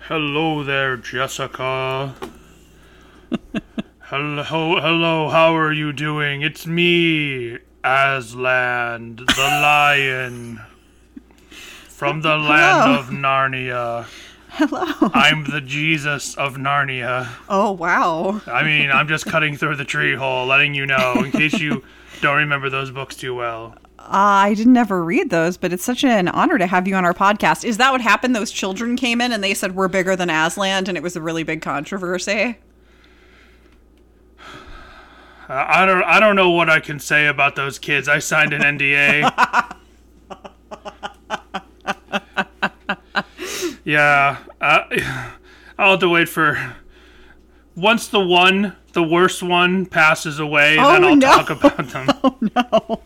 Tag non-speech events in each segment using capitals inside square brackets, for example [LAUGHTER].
Hello there, Jessica. hello, hello, how are you doing? It's me, Aslan, the [LAUGHS] lion. From the land Hello. of Narnia. Hello. I'm the Jesus of Narnia. Oh, wow. I mean, I'm just cutting through the tree hole, letting you know, in case you don't remember those books too well. I didn't ever read those, but it's such an honor to have you on our podcast. Is that what happened? Those children came in and they said we're bigger than Aslan, and it was a really big controversy. Uh, I don't, I don't know what I can say about those kids. I signed an NDA. [LAUGHS] yeah, uh, I'll have to wait for. Once the one, the worst one, passes away, then Oh, I'll no. talk about them. [LAUGHS] Oh no.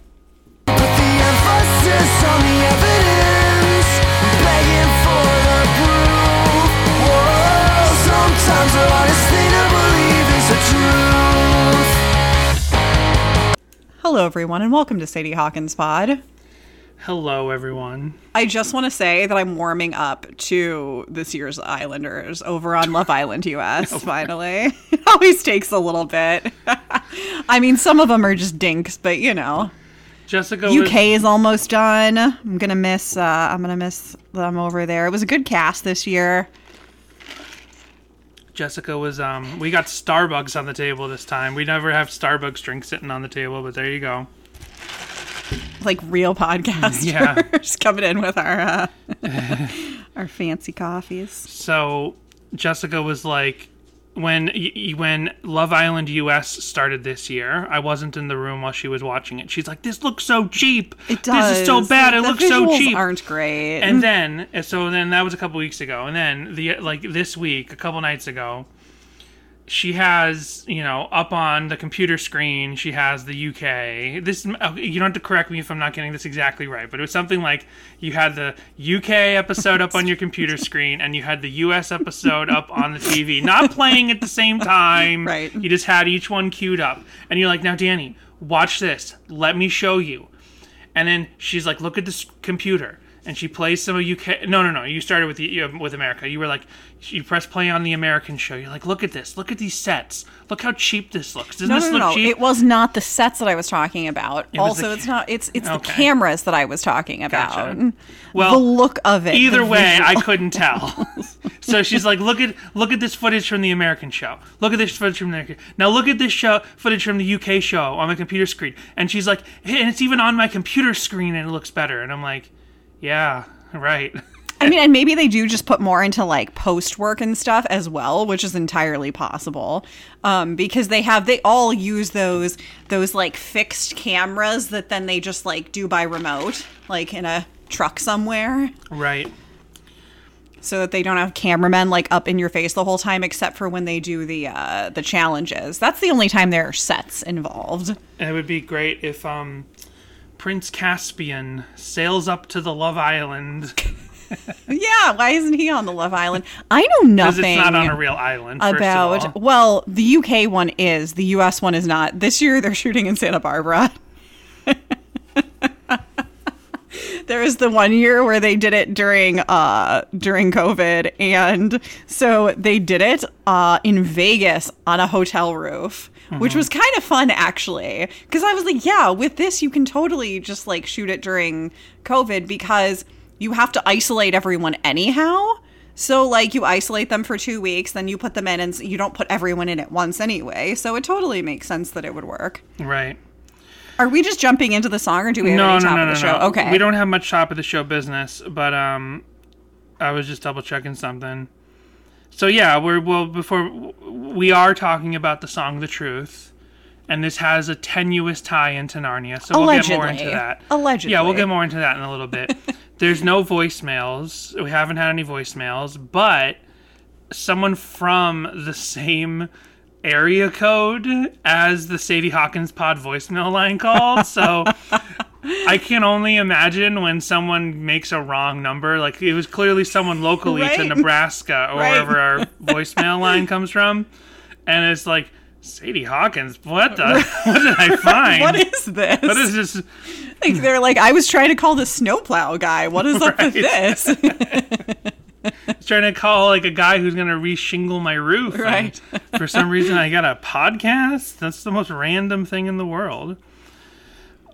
Hello, everyone, and welcome to Sadie Hawkins Pod. Hello, everyone. I just want to say that I'm warming up to this year's Islanders over on Love Island US, [LAUGHS] finally. Oh [LAUGHS] it always takes a little bit. [LAUGHS] I mean, some of them are just dinks, but you know. Jessica UK was, is almost done. I'm gonna miss. Uh, I'm gonna miss them over there. It was a good cast this year. Jessica was um we got Starbucks on the table this time. We never have Starbucks drink sitting on the table, but there you go. Like real podcasters [LAUGHS] Yeah. Just coming in with our uh, [LAUGHS] our fancy coffees. So Jessica was like, when when Love Island US started this year, I wasn't in the room while she was watching it. She's like, "This looks so cheap. It does. This is so bad. It the looks so cheap." Aren't great. and then, so then that was a couple weeks ago, and then the like this week, a couple nights ago, she has you know up on the computer screen she has the UK. This uh, you don't have to correct me if I'm not getting this exactly right, but it was something like you had the UK episode up on your computer screen and you had the US episode up on the TV, not playing at the same [LAUGHS] time. Right. You just had each one queued up, and you're like, now Danny, watch this. Let me show you. And then she's like, "Look at this computer," and she plays some of UK. No, no, no. You started with the with America. You were like, you press play on the American show. You're like, "Look at this. Look at these sets. Look how cheap this looks. Doesn't no, this no, look no, cheap?" It was not the sets that I was talking about. was also, it's not. It's it's the cameras that I was talking about. Gotcha. Well, the look of it. Either the way, I couldn't tell. [LAUGHS] so she's like, "Look at look at this footage from the American show. Look at this footage from the American. Now look at this show footage from the UK show on my computer screen." And she's like, hey, "And it's even on my computer screen, and it looks better." And I'm like, "Yeah, right." [LAUGHS] I mean, and maybe they do just put more into like post work and stuff as well, which is entirely possible. Um, because they have they all use those those like fixed cameras that then they just like do by remote, like in a truck somewhere. right. so that they don't have cameramen like up in your face the whole time except for when they do the uh the challenges that's the only time there are sets involved And it would be great if um, Prince Caspian sails up to the Love Island [LAUGHS] yeah why isn't he on the love island i know [LAUGHS] because nothing it's not on a real island. First about of all. well the uk one is the us one is not this year they're shooting in santa barbara [LAUGHS] there was the one year where they did it during uh during covid and so they did it uh in vegas on a hotel roof which was kind of fun actually. Because i was like yeah with this you can totally just like shoot it during covid because you have to isolate everyone anyhow. So like you isolate them for two weeks then you put them in and you don't put everyone in at once anyway. So it totally makes sense that it would work. Right. are we just jumping into the song or do we have No, any no, top no, of the show? no. okay. We don't have much top of the show business, but um, I was just double checking something. So yeah, we're well before we are talking about the song "The Truth," and this has a tenuous tie into Narnia. So we'll get more into that. Allegedly. yeah, we'll get more into that in a little bit. [LAUGHS] There's no voicemails. We haven't had any voicemails, but someone from the same area code as the Sadie Hawkins pod voicemail line called. So [LAUGHS] I can only imagine when someone makes a wrong number. Like it was clearly someone locally to Nebraska or Right. wherever our [LAUGHS] voicemail line comes from. And it's like, Sadie Hawkins, what the [LAUGHS] what did I find? what is this what is this? like they're like i was trying to call the snowplow guy what is up with [LAUGHS] this He's trying to call like a guy who's gonna re-shingle my roof. and Right. for some reason, I got a podcast. That's the most random thing in the world.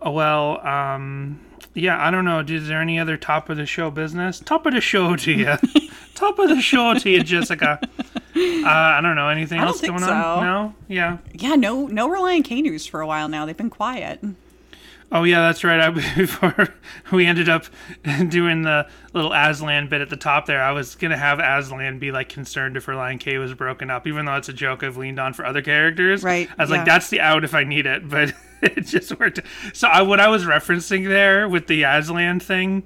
Oh, Well, um, yeah, I don't know. Is there any other top of the show business? Top of the show to you. [LAUGHS] top of the show to you, Jessica. Uh, I don't know. Anything don't else going so. on? No? Yeah. Yeah, no, no Relient K news for a while now. They've been quiet. Oh yeah, that's right. I, [LAUGHS] before we ended up [LAUGHS] doing the little Aslan bit at the top there, I was gonna have Aslan be like concerned if Relient K was broken up, even though it's a joke I've leaned on for other characters. Right, I was yeah. like, that's the out if I need it, but [LAUGHS] it just worked. So I, what I was referencing there with the Aslan thing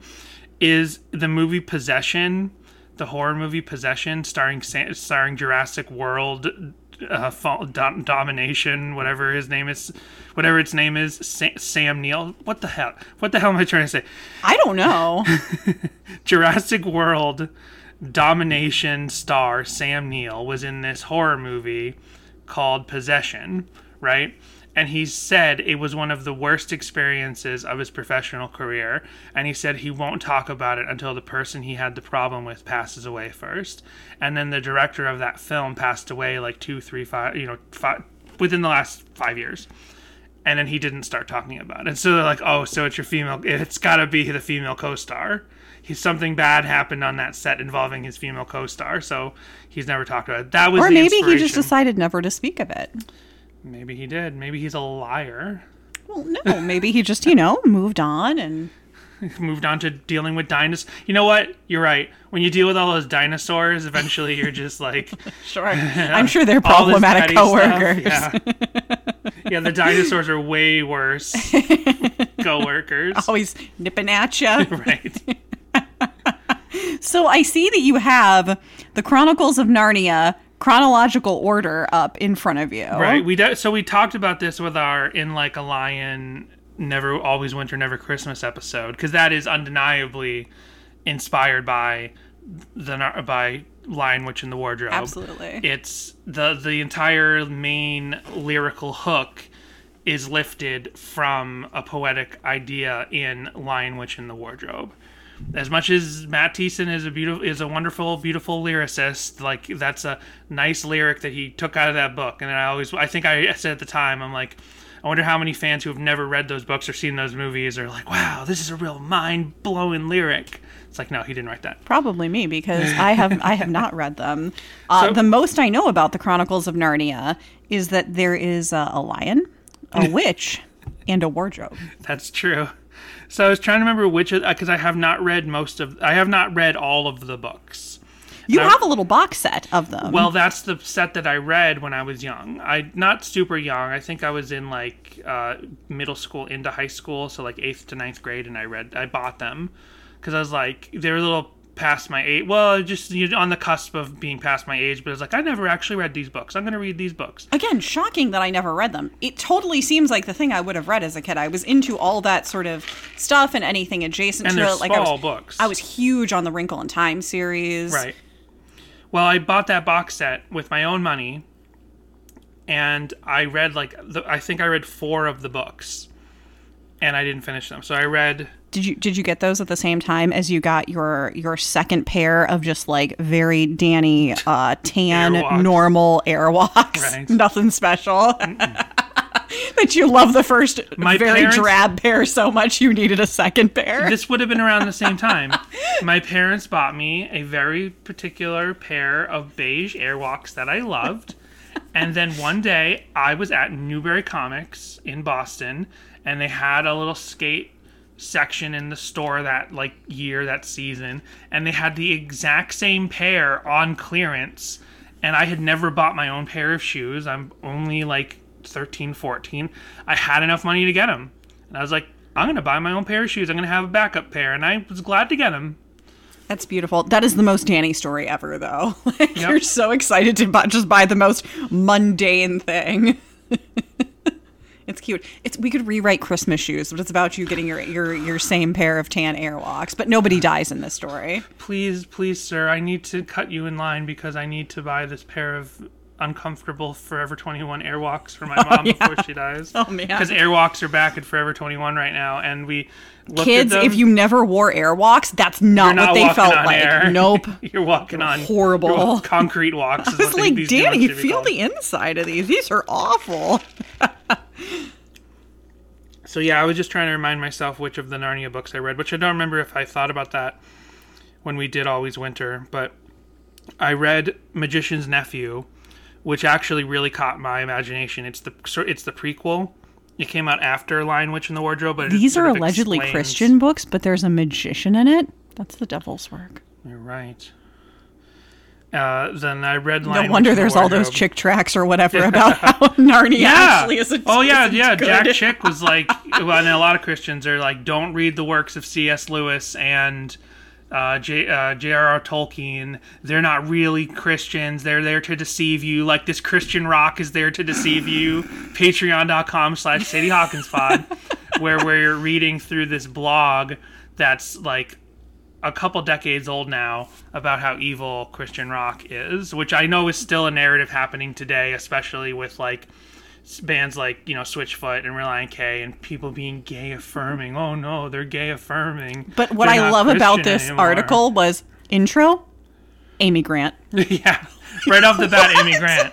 is the movie Possession, the horror movie Possession, starring starring Jurassic World. Uh, dom- domination, whatever his name is, whatever its name is, Sa- Sam Neill. What the hell? What the hell am I trying to say? I don't know. [LAUGHS] Jurassic World domination star Sam Neill was in this horror movie called Possession, right? And he said it was one of the worst experiences of his professional career. And he said he won't talk about it until the person he had the problem with passes away first. And then the director of that film passed away like two, three, five, you know, five, within the last five years and then he didn't start talking about it. So they're like, "Oh, so it's your female? It's got to be the female co-star." He's something bad happened on that set involving his female co-star, so he's never talked about it. That was or maybe he just decided never to speak of it. Maybe he did. Maybe he's a liar. Well, no, maybe he just, you know, moved on and [LAUGHS] Moved on to dealing with dinosaurs. You know what? You're right. When you deal with all those dinosaurs, eventually you're just like [LAUGHS] sure. [LAUGHS] I'm sure they're problematic petty stuff. coworkers. Yeah. yeah, the dinosaurs are way worse coworkers. Always nipping at you. Right. So I see that you have the Chronicles of Narnia chronological order up in front of you. Right. We do, so we talked about this with our in like a lion, never always winter, never Christmas episode because that is undeniably inspired by the by Lion Witch in the Wardrobe. Absolutely. It's the the entire main lyrical hook is lifted from a poetic idea in Lion Witch in the Wardrobe. As much as Matt Thiessen is a beautiful is a wonderful, beautiful lyricist, like that's a nice lyric that he took out of that book. And I always I think I said at the time, I'm like, I wonder how many fans who have never read those books or seen those movies are like, Wow, this is a real mind blowing lyric. It's like, no, he didn't write that. Probably me because [LAUGHS] I have I have not read them. Uh, So- the most I know about the Chronicles of Narnia is that there is a, a lion, a [LAUGHS] witch, and a wardrobe. That's true. So I was trying to remember which because I have not read most of I have not read all of the books. You I- have a little box set of them. Well, that's the set that I read when I was young. I not super young. I think I was in like uh, middle school into high school, so like eighth to ninth grade, and I read. I bought them because I was like they were little past my age. Well, just you know, on the cusp of being past my age, but it's like I never actually read these books. I'm going to read these books. Again, shocking that I never read them. It totally seems like the thing I would have read as a kid. I was into all that sort of stuff and anything adjacent And to it. Like I small was, books. I was huge on the Wrinkle in Time series. Right. Well, I bought that box set with my own money, and I read like the, I think I read four of the books, and I didn't finish them. So I read Did you did you get those at the same time as you got your your second pair of just like very Danny uh tan Airwalks. normal airwalks? Right. [LAUGHS] Nothing special. that [LAUGHS] you love the first My very parents- drab pair so much you needed a second pair. this would have been around the same time. [LAUGHS] My parents bought me a very particular pair of beige Airwalks that I loved. And then one day I was at Newbury Comics in Boston and they had a little skate section in the store that like year that season and they had the exact same pair on clearance and I had never bought my own pair of shoes. I'm only like 13, 14. I had enough money to get them. And I was like, I'm going to buy my own pair of shoes. I'm going to have a backup pair. And I was glad to get them. That's beautiful. That is the most Danny story ever, though. [LAUGHS] Like, You're so excited to buy, just buy the most mundane thing. [LAUGHS] it's cute. It's we could rewrite Christmas shoes, but it's about you getting your your your same pair of tan airwalks. But nobody dies in this story. Please, please, sir, I need to cut you in line because I need to buy this pair of uncomfortable Forever 21 Airwalks for my [LAUGHS] oh, mom yeah. before she dies. Oh, man. Because Airwalks are back at Forever 21 right now, and we Kids, if you never wore airwalks, that's not not what they felt like. air. Nope. [LAUGHS] You're walking on horrible. concrete walks. I was like, Danny, feel the inside of these. These are awful. So yeah, I was just trying to remind myself which of the Narnia books I read, which I don't remember if I thought about that when we did Always Winter, but I read Magician's Nephew, which actually really caught my imagination. It's the it's the prequel. It came out after Lion Witch in the Wardrobe, but These are allegedly explains- Christian books, but there's a magician in it. That's the devil's work. You're right. Uh, then I read No wonder Witch in the there's all those chick tracks or whatever [LAUGHS] about how Narnia yeah. actually is a oh yeah, yeah. good. Jack Chick was like, [LAUGHS] well, and a lot of Christians are like, don't read the works of C.S. Lewis and uh, J, uh, J.R.R. Tolkien. They're not really Christians. They're there to deceive you. Like this Christian rock is there to deceive you. [LAUGHS] Patreon.com slash Sadie Hawkins Pod, where we're reading through this blog that's like a couple decades old now about how evil Christian rock is, which I know is still a narrative happening today, especially with like bands like you know Switchfoot and Relient K and people being gay affirming. Oh no, they're gay affirming. But what I love about this anymore. article was intro, Amy Grant. [LAUGHS] yeah, right off the bat, Amy Grant.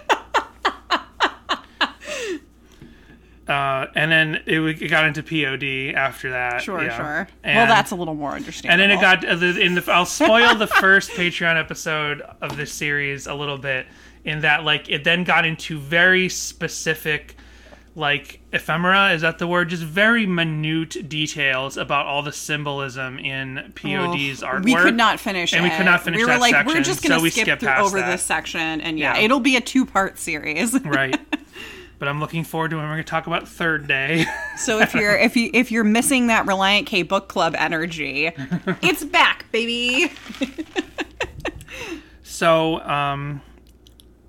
Uh, and then it, it got into POD after that. Sure, yeah. sure. And- well, that's a little more understandable. And then it got uh, in the. I'll spoil the first Patreon episode of this series a little bit. In that, like, it then got into very specific, like ephemera. Is that the word? Just very minute details about all the symbolism in POD's artwork. We could not finish And we could not finish We were that like, we're just going to we skip skipped through over that. this section, and yeah, Yeah. it'll be a two-part series. right. [LAUGHS] But I'm looking forward to when we're going to talk about Third Day. [LAUGHS] so if you're if you if you're missing that Relient K book club energy, [LAUGHS] it's back, baby. So, um,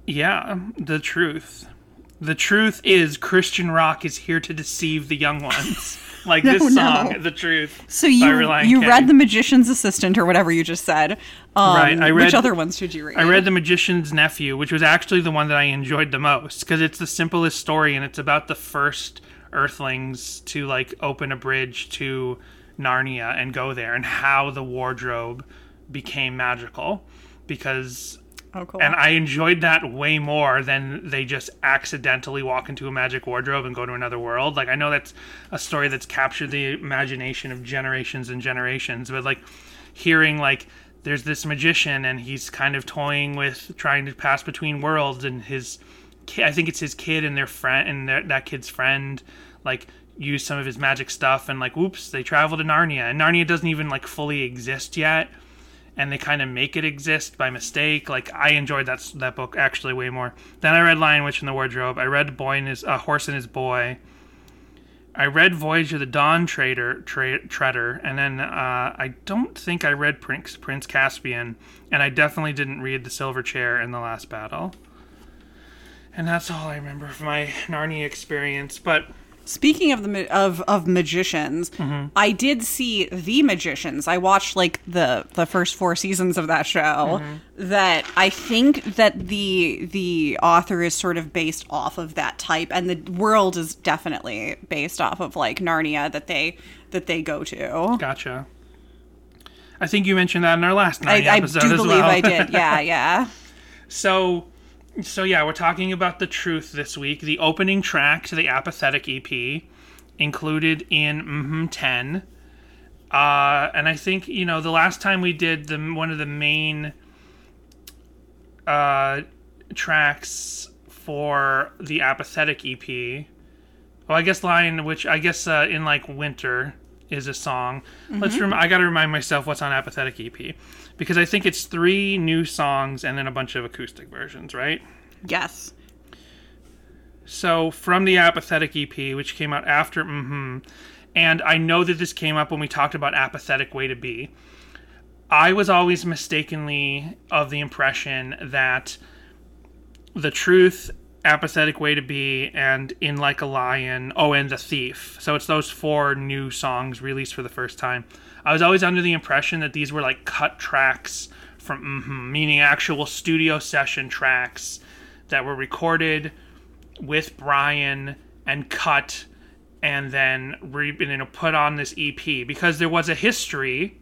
yeah, the truth. The truth is Christian rock is here to deceive the young ones. [LAUGHS] [LAUGHS] Like this no. song, The Truth. So you you K. read The Magician's Assistant or whatever you just said. Um, Right, I which other ones did you read? I read The Magician's Nephew, which was actually the one that I enjoyed the most because it's the simplest story and it's about the first Earthlings to like open a bridge to Narnia and go there and how the wardrobe became magical because Oh, cool. and I enjoyed that way more than they just accidentally walk into a magic wardrobe and go to another world. Like I know that's a story that's captured the imagination of generations and generations, but like hearing like there's this magician and he's kind of toying with trying to pass between worlds and his ki- I think it's his kid and their friend and their, that kid's friend like use some of his magic stuff and like whoops they travel to Narnia and Narnia doesn't even like fully exist yet and they kind of make it exist by mistake. Like I enjoyed that that book actually way more. Then I read Lion Witch in the Wardrobe. I read Boy and His uh, Horse and His Boy. I read Voyage of the Dawn Trader tra- Treader, and then uh, I don't think I read Prince Prince Caspian, and I definitely didn't read The Silver Chair in the Last Battle. And that's all I remember from my Narnia experience. But Speaking of the of of magicians, Mm-hmm. I did see The Magicians. I watched like the the first four seasons of that show. Mm-hmm. That I think that the the author is sort of based off of that type, and the world is definitely based off of like Narnia that they that they go to. gotcha. I think you mentioned that in our last I, Narnia I episode do as believe well. I did. Yeah, [LAUGHS] yeah. So, so yeah, we're talking about the truth this week. The opening track to the apathetic EP, included in mm 10. Uh, and I think you know the last time we did the one of the main uh, tracks for the apathetic EP. Well, I guess line which I guess uh, in like winter is a song. Let's rem- I got to remind myself what's on apathetic EP because I think it's three new songs and then a bunch of acoustic versions, right? Yes. So from the apathetic EP, which came out after hmm and I know that this came up when we talked about apathetic way to be. I was always mistakenly of the impression that the truth, apathetic way to be, and in like a lion. Oh, and the thief. So it's those four new songs released for the first time. I was always under the impression that these were like cut tracks from, mhm, meaning actual studio session tracks that were recorded with Brian and cut and then re- you know, put on this EP because there was a history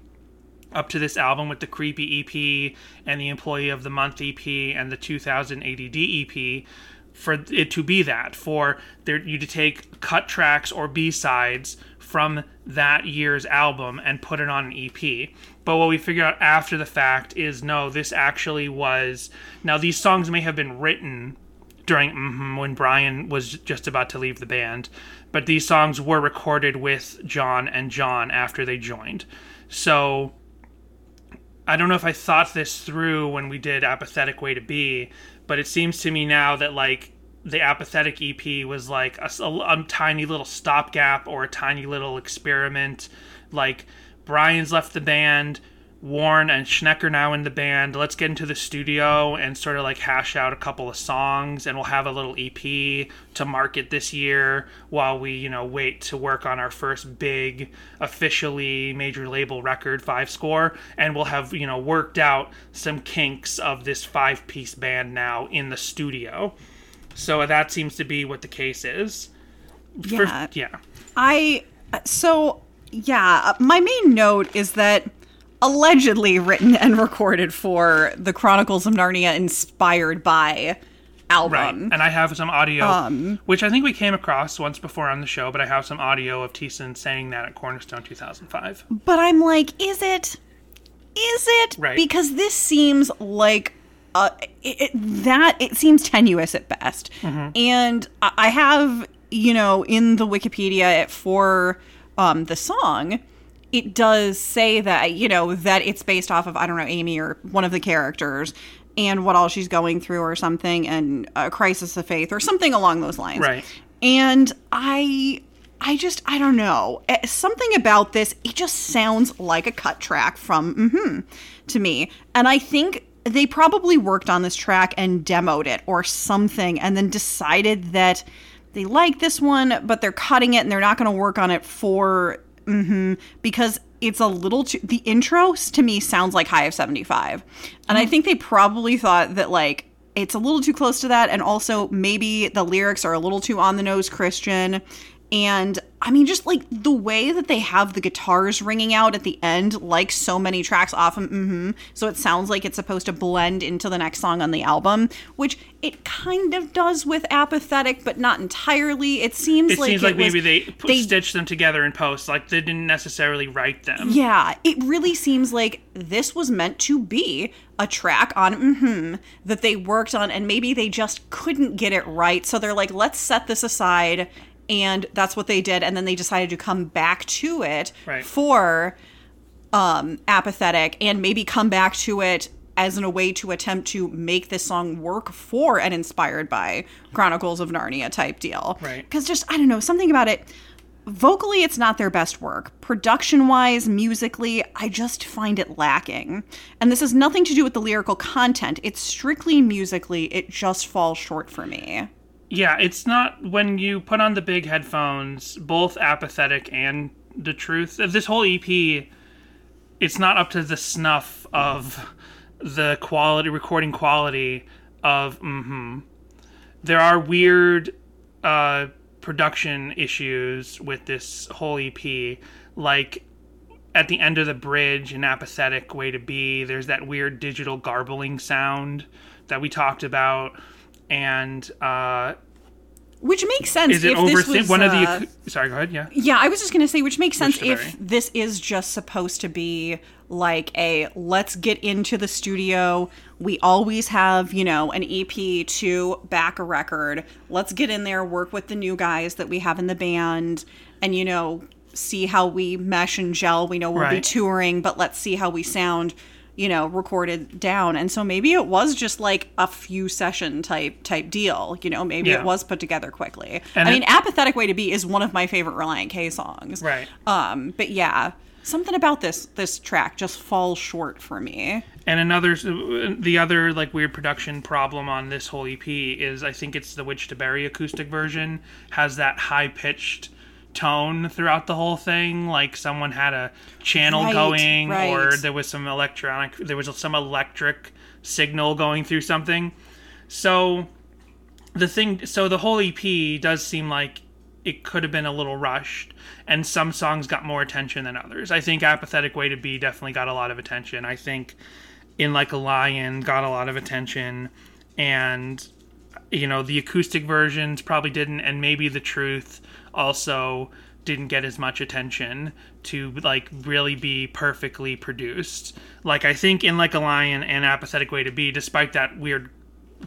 up to this album with the Creepy EP and the Employee of the Month EP and the 2000 ADD EP for it to be that. For there you to take cut tracks or B-sides from that year's album and put it on an EP. But what we figure out after the fact is no, this actually was now these songs may have been written during mhm, when Brian was just about to leave the band, but these songs were recorded with John and John after they joined. So I don't know if I thought this through when we did Apathetic Way to Be, but it seems to me now that like the Apathetic EP was like a, a- a tiny little stopgap or a tiny little experiment. Like Brian's left the band, Warren and Schnecker now in the band. Let's get into the studio and sort of like hash out a couple of songs, and we'll have a little EP to market this year while we, you know, wait to work on our first big, officially major label record, Five Score, and we'll have, you know, worked out some kinks of this five piece band now in the studio. So that seems to be what the case is. For- Yeah. yeah. I so yeah, my main note is that allegedly written and recorded for the Chronicles of Narnia inspired by album. Right. And I have some audio, Um, which I think we came across once before on the show, but I have some audio of Thiessen saying that at Cornerstone 2005. But I'm like, is it? Is it? Right. Because this seems like uh, it, it, that it seems tenuous at best. Mm-hmm. And I I have, you know, in the Wikipedia for um, the song, it does say that you know that it's based off of I don't know Amy or one of the characters. And what all she's going through, or something, and a crisis of faith, or something along those lines. Right. And I I just I don't know. Eh, Something about this it just sounds like a cut track from mhm to me. And I think they probably worked on this track and demoed it or something and then decided that they like this one but they're cutting it and they're not going to work on it for mhm because it's a little too the intro to me sounds like High of 75. And I think they probably thought that like it's a little too close to that and also maybe the lyrics are a little too on the nose christian and i mean just like the way that they have the guitars ringing out at the end like so many tracks off of mm-hmm so it sounds like it's supposed to blend into the next song on the album which it kind of does with apathetic but not entirely it seems It like seems like was- maybe they, put, stitched them together in post, like they didn't necessarily write them. Yeah, it really seems like this was meant to be a track on hmm that they worked on and maybe they just couldn't get it right. So they're like, let's set this aside. And that's what they did. And then they decided to come back to it Right. for um, apathetic and maybe come back to it as in a way to attempt to make this song work for an inspired by Chronicles of Narnia type deal. Right. Because just, I don't know, something about it. Vocally, it's not their best work. Production wise, musically, I just find it lacking. And this has nothing to do with the lyrical content. It's strictly musically, it just falls short for me. Yeah, it's not when you put on the big headphones, both apathetic and the truth. This whole EP, it's not up to the snuff of the quality, recording quality of. hmm There are weird uh, production issues with this whole EP, like at the end of the bridge, an apathetic way to be. There's that weird digital garbling sound that we talked about, and uh, Which makes sense is it if over this was one of the? uh, Sorry, go ahead. Yeah. Yeah, I was just going to say, which makes sense if this is just supposed to be like a let's get into the studio. We always have, you know, an EP to back a record. Let's get in there, work with the new guys that we have in the band, and, you know, see how we mesh and gel. We know we'll be touring, but let's see how we sound. You know, recorded down, and so maybe it was just like a few session type type deal. You know, maybe Yeah. it was put together quickly. And I it- mean, "Apathetic Way to Be" is one of my favorite Relient K songs. Right. Um, but yeah, something about this this track just falls short for me. And another, the other like weird production problem on this whole EP is I think it's the Which to Bury acoustic version has that high pitched tone throughout the whole thing. Like someone had a channel Right, going, or there was some electronic, there was some electric signal going through something. So the thing so the whole ep does seem like it could have been a little rushed and some songs got more attention than others i think apathetic way to be definitely got a lot of attention i think in like a lion got a lot of attention and you know the acoustic versions probably didn't and maybe the truth also didn't get as much attention to like really be perfectly produced. Like i think in like a lion and apathetic way to be despite that weird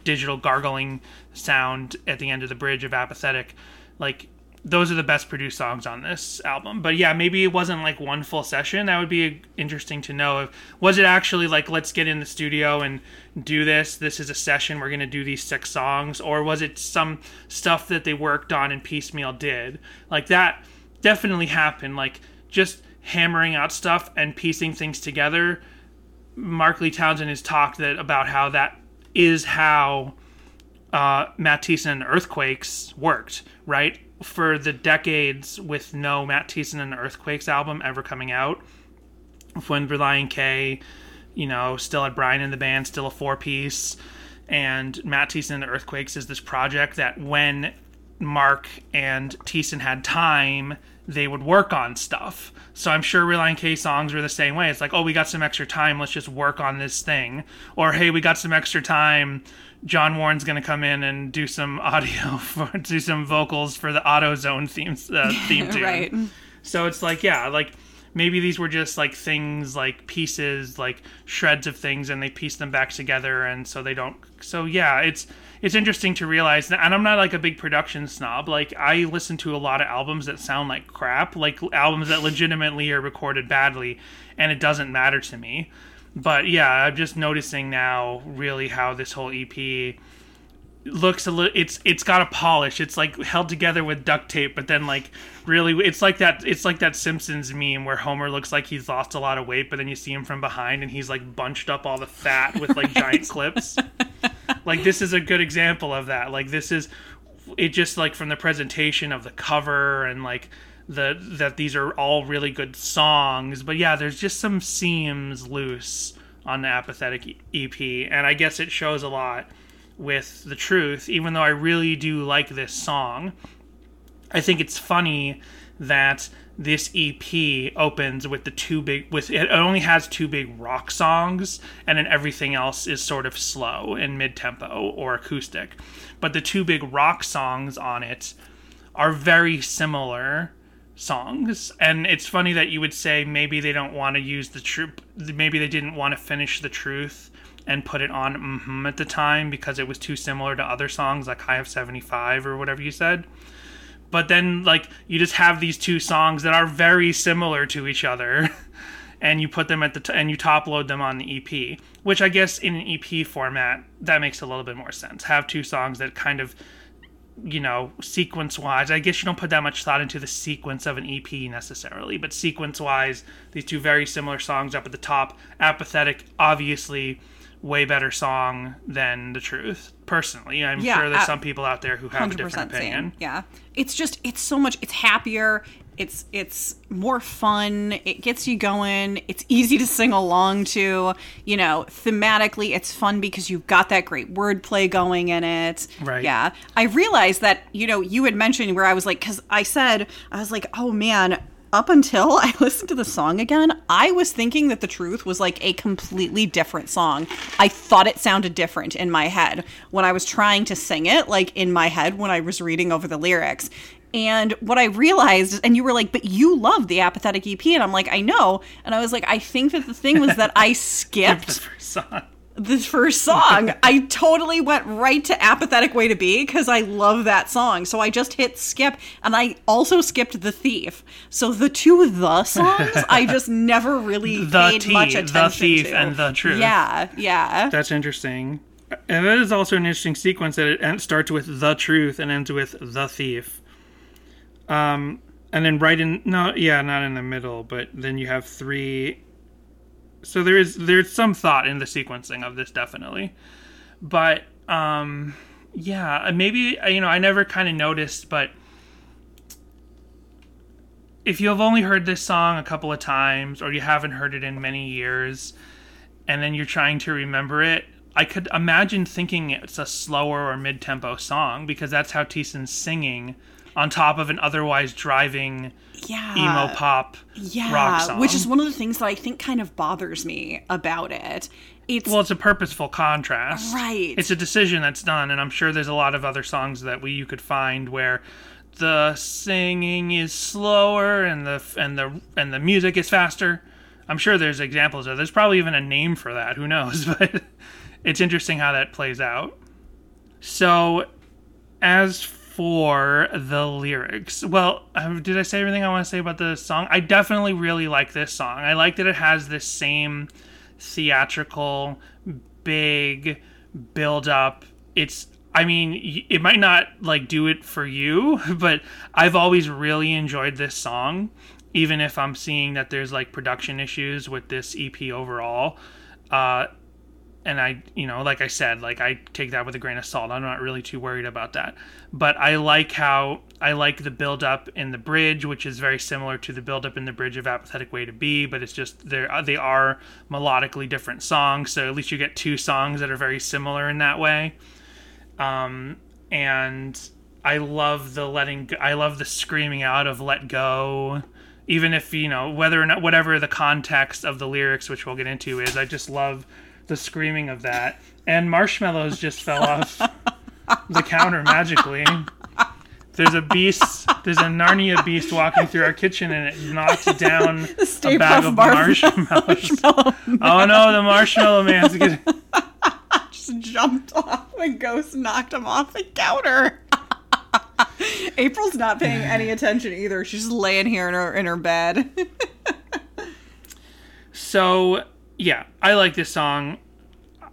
digital gargling sound at the end of the bridge of apathetic like those are the best produced songs on this album. But yeah maybe it wasn't like one full session. That would be interesting to know if was it actually like let's get in the studio and do this. This is a session. We're to do these six songs. Or was it some stuff that they worked on and piecemeal did? Like that definitely happened. Like just hammering out stuff and piecing things together. Mark lee townsend has talked that about how that is how uh, Matt Thiessen and Earthquakes worked, right? For the decades with no Matt Thiessen and Earthquakes album ever coming out, when Relient K, you know, still had Brian in the band, still a four piece, and Matt Thiessen and the Earthquakes is this project that when Mark and Thiessen had time, they would work on stuff. So I'm sure Relient K songs were the same way. It's like, oh, we got some extra time, let's just work on this thing. Or hey, we got some extra time. John Warren's gonna come in and do some audio [LAUGHS] for do some vocals for the AutoZone theme uh, [LAUGHS] theme tune. Right. So it's like, yeah, like maybe these were just like things, like pieces, like shreds of things, and they piece them back together, and so they don't. So yeah, it's it's interesting to realize that, and I'm not like a big production snob. Like I listen to a lot of albums that sound like crap, like albums that legitimately are recorded badly, and it doesn't matter to me. But yeah, I'm just noticing now really how this whole EP looks a little it's it's got a polish. It's like held together with duct tape but then like really it's like that it's like that simpsons meme where homer looks like he's lost a lot of weight but then you see him from behind and he's like bunched up all the fat with like giant [LAUGHS] clips. Like this is a good example of that. Like this is it just like from the presentation of the cover and like the that these are all really good songs but yeah there's just some seams loose on the apathetic ep and i guess it shows a lot with the truth even though i really do like this song. I think it's funny that this ep opens with the two big with it only has two big rock songs and then everything else is sort of slow and mid-tempo or acoustic. But the two big rock songs on it are very similar songs. And it's funny that you would say maybe they don't want to use the truth maybe they didn't want to finish the truth and put it on mm at the time because it was too similar to other songs like high of 75 or whatever you said. But then like you just have these two songs that are very similar to each other [LAUGHS] and you put them at the t- and you top load them on the EP which I guess in an EP format that makes a little bit more sense. Have two songs that kind of you know, sequence wise, I guess you don't put that much thought into the sequence of an EP necessarily, but sequence wise, these two very similar songs up at the top. Apathetic, obviously, way better song than The Truth. Personally, I'm Yeah, sure there's a- some people out there who have a different opinion. same. Yeah, it's just it's so much. It's happier. It's it's more fun. It gets you going. It's easy to sing along to. You know, thematically, it's fun because you've got that great wordplay going in it. Right. Yeah. I realized that you know you had mentioned where I was like, because I said I was like, oh man. Up until [LAUGHS] I listened to the song again, I was thinking that the truth was like a completely different song. I thought it sounded different in my head when I was trying to sing it, like in my head when I was reading over the lyrics. And what I realized, and you were like, but you love the apathetic EP. And I'm like, I know. And I was like, I think that the thing was that I [LAUGHS] The skipped first song. the first song. [LAUGHS] I totally went right to Apathetic Way to Be because I love that song. So I just hit skip and I also skipped The Thief. So the two the songs [LAUGHS] I just never really The paid T, much attention to. The Thief, to. and The Truth. Yeah, yeah. That's interesting. And that is also an interesting sequence that it starts with the truth and ends with the thief. Um, and then right in no, yeah, not in the middle, but then you have three. So there is there's some thought in the sequencing of this definitely, but um, yeah, maybe you know I never kind of noticed, but if you have only heard this song a couple of times or you haven't heard it in many years and then you're trying to remember it I could imagine thinking it's a slower or mid tempo song because that's how Thiessen's singing on top of an otherwise driving Yeah. emo pop yeah, rock song. which is one of the things that I think kind of bothers me about it. It's well, it's a purposeful contrast. Right. It's a decision that's done, and I'm sure there's a lot of other songs that we you could find where the singing is slower and the and the and the music is faster. I'm sure there's examples of. There's probably even a name for that. Who knows? [LAUGHS] But it's interesting how that plays out. So, as for the lyrics, well, did I say everything I want to say about the song? I definitely really like this song. I like that it has this same theatrical, big build up. It's, I mean, it might not like do it for you, [LAUGHS] but I've always really enjoyed this song, even if I'm seeing that there's like production issues with this EP overall. Uh, and I, you know, like I said, like I take that with a grain of salt. I'm not really too worried about that. But I like how I like the build up in the bridge, which is very similar to the build up in the bridge of Apathetic Way to Be, but it's just they're they are melodically different songs, so at least you get two songs that are very similar in that way. Um, and I love the letting I love the screaming out of let go even if you know whether or not whatever the context of the lyrics which we'll get into is I just love the screaming of that and marshmallows just fell off the counter magically there's a beast there's a Narnia beast walking through our kitchen and it knocked [LAUGHS] down a bag of Bar- marshmallows oh no the marshmallow man's getting [LAUGHS] just jumped off. The ghost knocked him off the counter. [LAUGHS] April's not paying any [SIGHS] attention either. She's just laying here in her in her bed. So yeah, I like this song.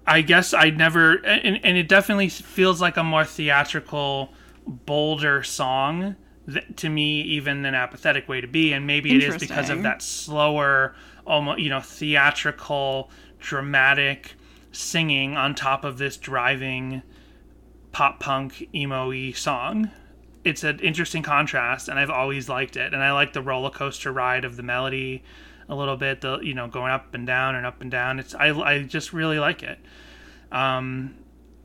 I guess I never, and, and it definitely feels like a more theatrical, bolder song to me, even than apathetic way to be. And maybe it is because of that slower, almost you know, theatrical, dramatic singing on top of this driving pop punk emo-y song. It's an interesting contrast, and I've always liked it. And I like the roller coaster ride of the melody a little bit. The you know going up and down and up and down. It's I I just really like it. Um,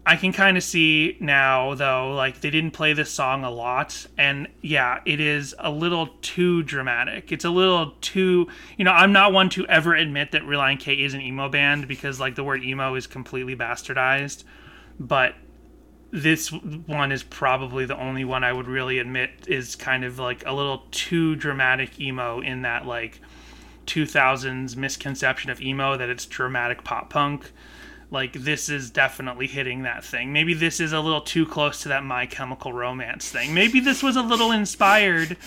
I can kind of see now though, like they didn't play this song a lot, and yeah, it is a little too dramatic. It's a little too, you know, I'm not one to ever admit that Relient K is an emo band because like the word emo is completely bastardized, but this one is probably the only one I would really admit is kind of like a little too dramatic emo in that like 2000s misconception of emo that it's dramatic pop punk. Like this is definitely hitting that thing. Maybe this is a little too close to that My Chemical Romance thing. Maybe this was a little inspired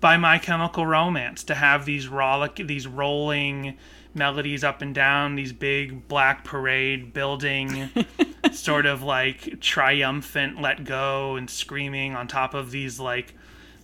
by My Chemical Romance to have these rollick, these rolling melodies up and down, these big black parade building, [LAUGHS] sort of like triumphant let go and screaming on top of these like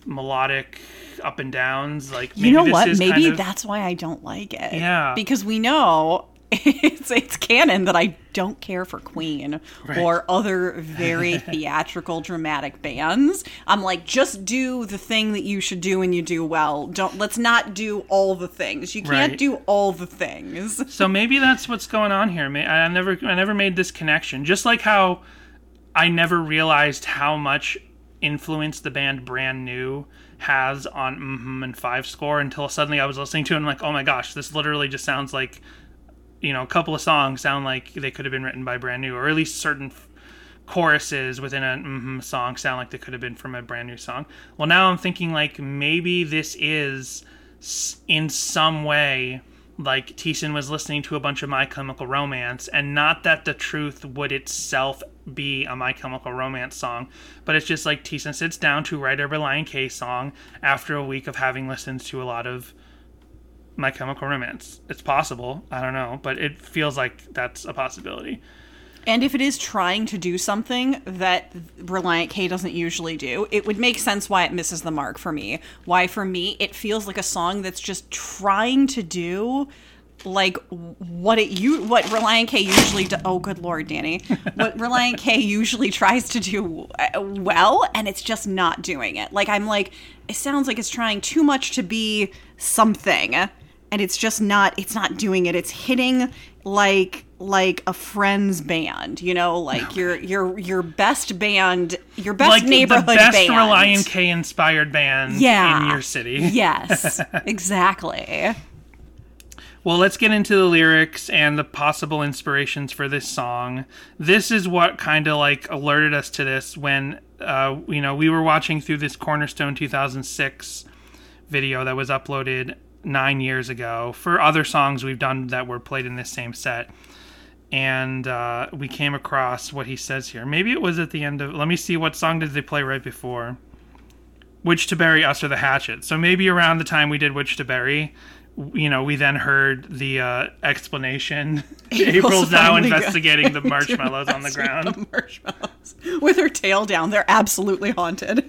melodic up and downs. Like you know this what? is Maybe kind of- that's why I don't like it. Yeah. Because we know [LAUGHS] it's it's canon that I don't care for Queen or other [LAUGHS] very theatrical dramatic bands. I'm like just do the thing that you should do and you do well. Don't let's not do all the things. You can't Right. do all the things. [LAUGHS] So maybe that's what's going on here. May- I never, I never made this connection. Just like how I never realized how much influence the band Brand New has on mm and Five Score until suddenly I was listening to it and I'm like, oh my gosh, this literally just sounds like, you know, a couple of songs sound like they could have been written by Brand New, or at least certain choruses within a mm-hmm song sound like they could have been from a Brand New song. Well, now I'm thinking like maybe this is in some way like Thiessen was listening to a bunch of My Chemical Romance, and not that the truth would itself be a My Chemical Romance song, but it's just like Thiessen sits down to write a Relient K song after a week of having listened to a lot of My Chemical Romance. It's possible, I don't know, but it feels like that's a possibility. And if it is trying to do something that Relient K doesn't usually do, it would make sense why it misses the mark for me. Why, for me, it feels like a song that's just trying to do like what it you what Relient K usually do- oh good lord Danny what [LAUGHS] Relient K usually tries to do uh, well and it's just not doing it like I'm like it sounds like it's trying too much to be something and it's just not it's not doing it it's hitting like like a friend's band, you know, like your your your best band, your best like neighborhood the best band. Relient K inspired band Yeah. in your city. Yes, [LAUGHS] exactly. Well, let's get into the lyrics and the possible inspirations for this song. This is what kind of like alerted us to this when uh, you know we were watching through this Cornerstone 2006 video that was uploaded nine years ago for other songs we've done that were played in this same set. And uh, we came across what he says here. Maybe it was at the end of. Let me see what song did they play right before. Which to bury us or the hatchet. So maybe around the time we did Which to bury, you know, we then heard the uh, explanation. [LAUGHS] [LAUGHS] April's now investigating the [LAUGHS] marshmallows on the ground. The marshmallows with her tail down. They're absolutely haunted.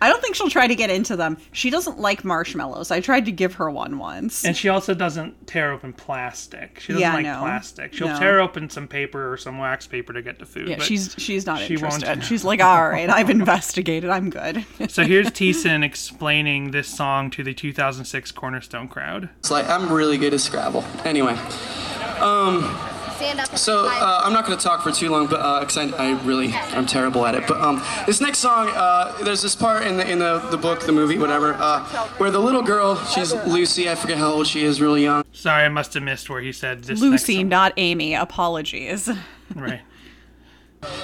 I don't think she'll try to get into them. She doesn't like marshmallows. I tried to give her one once. And she also doesn't tear open plastic. She doesn't Yeah, like no. plastic. She'll No. tear open some paper or some wax paper to get to food. yeah, but- she's she's not she won't- interested. She's like, all right, I've [LAUGHS] investigated. I'm good. [LAUGHS] so here's Thiessen explaining this song to the 2006 Cornerstone crowd. It's like I'm really good at Scrabble. Anyway, Stand up. So uh, I'm not going to talk for too long, but uh 'cause I, I really I'm terrible at it. But um, this next song, uh, there's this part in the in the, the book, the movie, whatever, uh, where the little girl, she's Lucy. I forget how old she is, really young. Sorry, I must have missed where he said this. Lucy, next not Amy. Apologies. [LAUGHS] Right.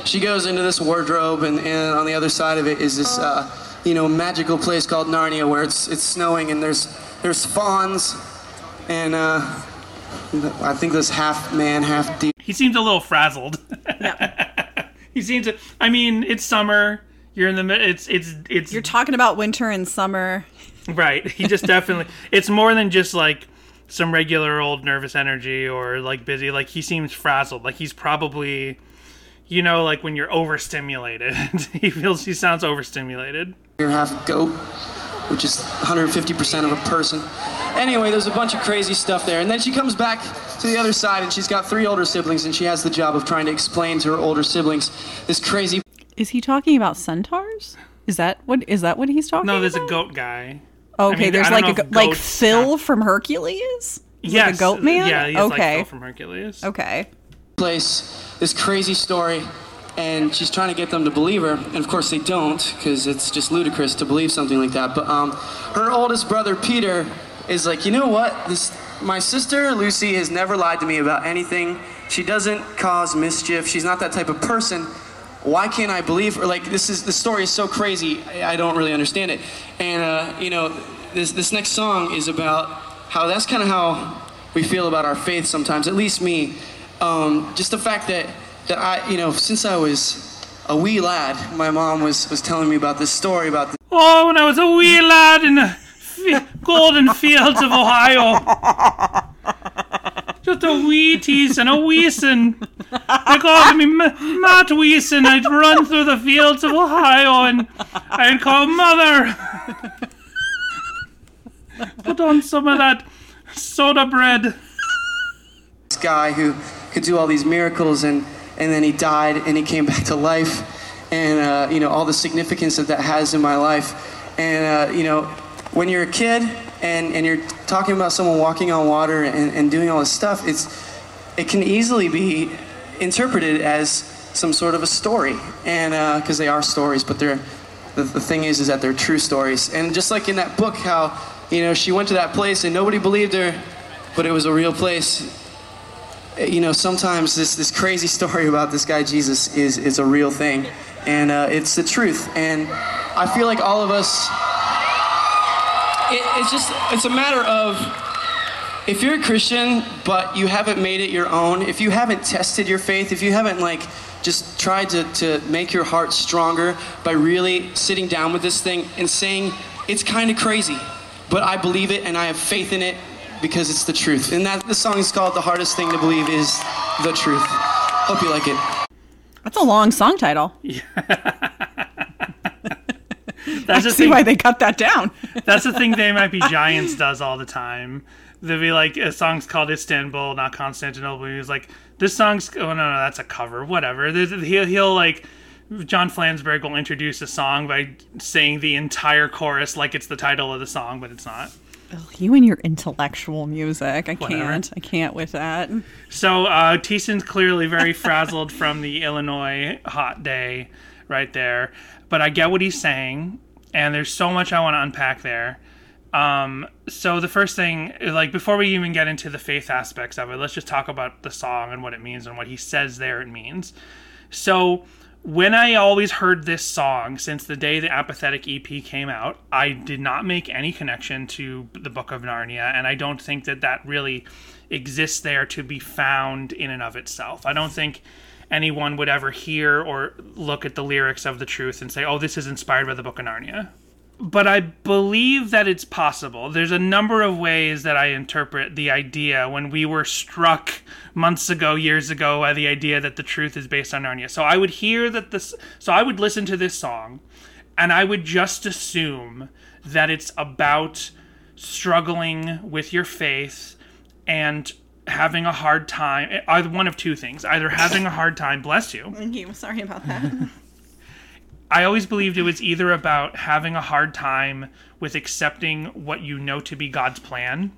She goes into this wardrobe, and, and on the other side of it is this, uh, you know, magical place called Narnia, where it's it's snowing and there's there's fauns, and uh, I think this half man, half demon. He seems a little frazzled. [LAUGHS] he seems to. I mean, it's summer. You're in the. mid- It's it's it's You're talking about winter and summer. Right. He just [LAUGHS] definitely. It's more than just like some regular old nervous energy or like busy. Like he seems frazzled. Like he's probably, you know, like when you're overstimulated. [LAUGHS] he feels he sounds overstimulated. You're half goat, which is 150% of a person. Anyway, there's a bunch of crazy stuff there. And then she comes back to the other side, and she's got three older siblings, and she has the job of trying to explain to her older siblings this crazy Is he talking about centaurs? Is that what is that what he's talking No, there's a goat guy. Okay, mean, there's like a go- like Phil count. from Hercules. Is it Yes, the goat man. Yeah, he's okay, like Phil from Hercules. okay. place, this crazy story, and she's trying to get them to believe her. And of course, they don't, because it's just ludicrous to believe something like that. But um, her oldest brother, Peter, is like, you know what? This, my sister, Lucy, has never lied to me about anything. She doesn't cause mischief. She's not that type of person. Why can't I believe her? Like, this is the story is so crazy. I, I don't really understand it. And uh, you know, this this next song is about how that's kind of how we feel about our faith sometimes. At least me. Um, just the fact that that I, you know, since I was a wee lad, my mom was was telling me about this story about the Oh, when I was a wee lad in the f- golden fields of Ohio. Just a wee tease and a weeson. They called me M- Matt Weeson. I'd run through the fields of Ohio and I'd call Mother. Put on some of that soda bread. this guy who could do all these miracles and and then he died and he came back to life. And uh, you know all the significance that that has in my life. And uh, you know when you're a kid and and you're talking about someone walking on water and, and doing all this stuff it's it can easily be interpreted as some sort of a story. And because they are stories but they're the, the thing is is that they're true stories. And just like in that book how you know she went to that place and nobody believed her but it was a real place you know, sometimes this, this crazy [LAUGHS] story about this guy Jesus is, is a real thing. And uh, it's the truth. And I feel like all of us, it, it's just, it's a matter of if you're a Christian, but you haven't made it your own, if you haven't tested your faith, if you haven't like just tried to, to make your heart stronger by really sitting down with this thing and saying, it's kind of crazy, but I believe it and I have faith in it because it's the truth. And that the song is called The Hardest Thing to Believe is the Truth. Hope you like it. That's a long song title. Yeah. [LAUGHS] That's [LAUGHS] the See thing. why they cut that down. [LAUGHS] That's the thing They Might Be Giants does all the time. They'll be like, a song's called Istanbul, not Constantinople. He's like, this song's, oh no, no, that's a cover, whatever. He'll, he'll like, John Flansburgh will introduce a song by saying the entire chorus like it's the title of the song, but it's not. Ugh, you and your intellectual music. I Whatever. can't. I can't with that. So uh, Thiessen's clearly very frazzled from the Illinois hot day right there, but I get what he's saying, and there's so much I want to unpack there. Um, so the first thing, like before we even get into the faith aspects of it, let's just talk about the song and what it means and what he says there it means. So when I always heard this song since the day the Apathetic EP came out, I did not make any connection to the Book of Narnia, and I don't think that that really exists there to be found in and of itself. I don't think anyone would ever hear or look at the lyrics of the truth and say, "Oh, this is inspired by the Book of Narnia." But I believe that it's possible. There's a number of ways that I interpret the idea when we were struck months ago, years ago, by the idea that the truth is based on Narnia. So I would hear that this, so I would listen to this song, and I would just assume that it's about struggling with your faith and having a hard time. Either one of two things: either having a hard time, bless you, [LAUGHS] Thank you. Sorry about that. [LAUGHS] I always believed it was either about having a hard time with accepting what you know to be God's plan.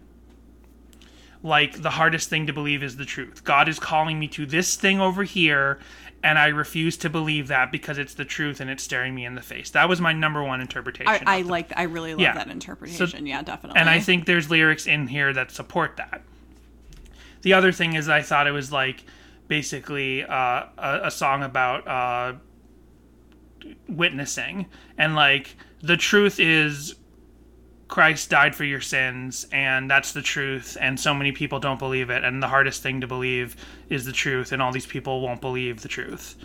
Like the hardest thing to believe is the truth. God is calling me to this thing over here, and I refuse to believe that because it's the truth and it's staring me in the face. That was my number one interpretation. I, I like. I really love Yeah. that interpretation. yeah, definitely. and I think there's lyrics in here that support that. The other thing is, I thought it was like basically uh, a, a song about uh, witnessing, and like the truth is Christ died for your sins, and that's the truth, and so many people don't believe it, and the hardest thing to believe is the truth, and all these people won't believe the truth.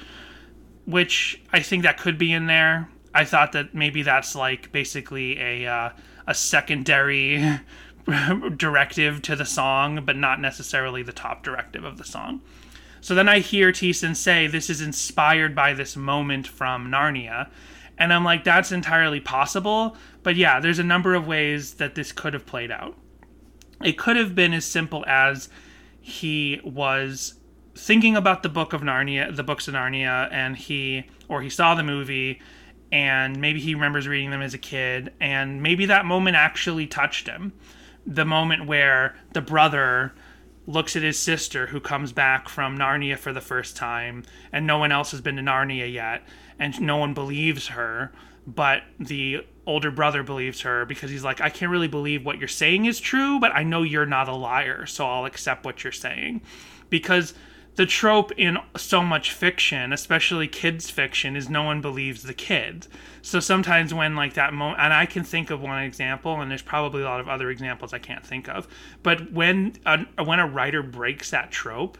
Which I think that could be in there. I thought that maybe that's like basically a uh, a secondary [LAUGHS] directive to the song, but not necessarily the top directive of the song. So then I hear Thiessen say this is inspired by this moment from Narnia. And I'm like, that's entirely possible. But yeah, there's a number of ways that this could have played out. It could have been as simple as he was thinking about the book of Narnia, the books of Narnia, and he, or he saw the movie, and maybe he remembers reading them as a kid, and maybe that moment actually touched him. The moment where the brother looks at his sister who comes back from Narnia for the first time, and no one else has been to Narnia yet, and no one believes her, but the older brother believes her because he's like, I can't really believe what you're saying is true, but I know you're not a liar, so I'll accept what you're saying. Because the trope in so much fiction, especially kids fiction, is no one believes the kid. So sometimes when like that moment, and I can think of one example, and there's probably a lot of other examples I can't think of, but when a, when a writer breaks that trope,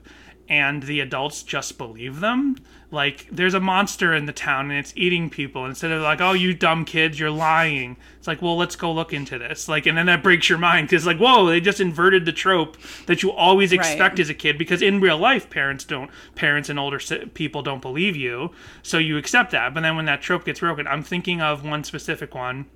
and the adults just believe them. Like, there's a monster in the town and it's eating people. Instead of like, oh, you dumb kids, you're lying. It's like, well, let's go look into this. Like, and then that breaks your mind because, like, whoa, they just inverted the trope that you always expect as a kid. Because in real life, parents don't, parents and older people don't believe you, so you accept that. But then when that trope gets broken, I'm thinking of one specific one.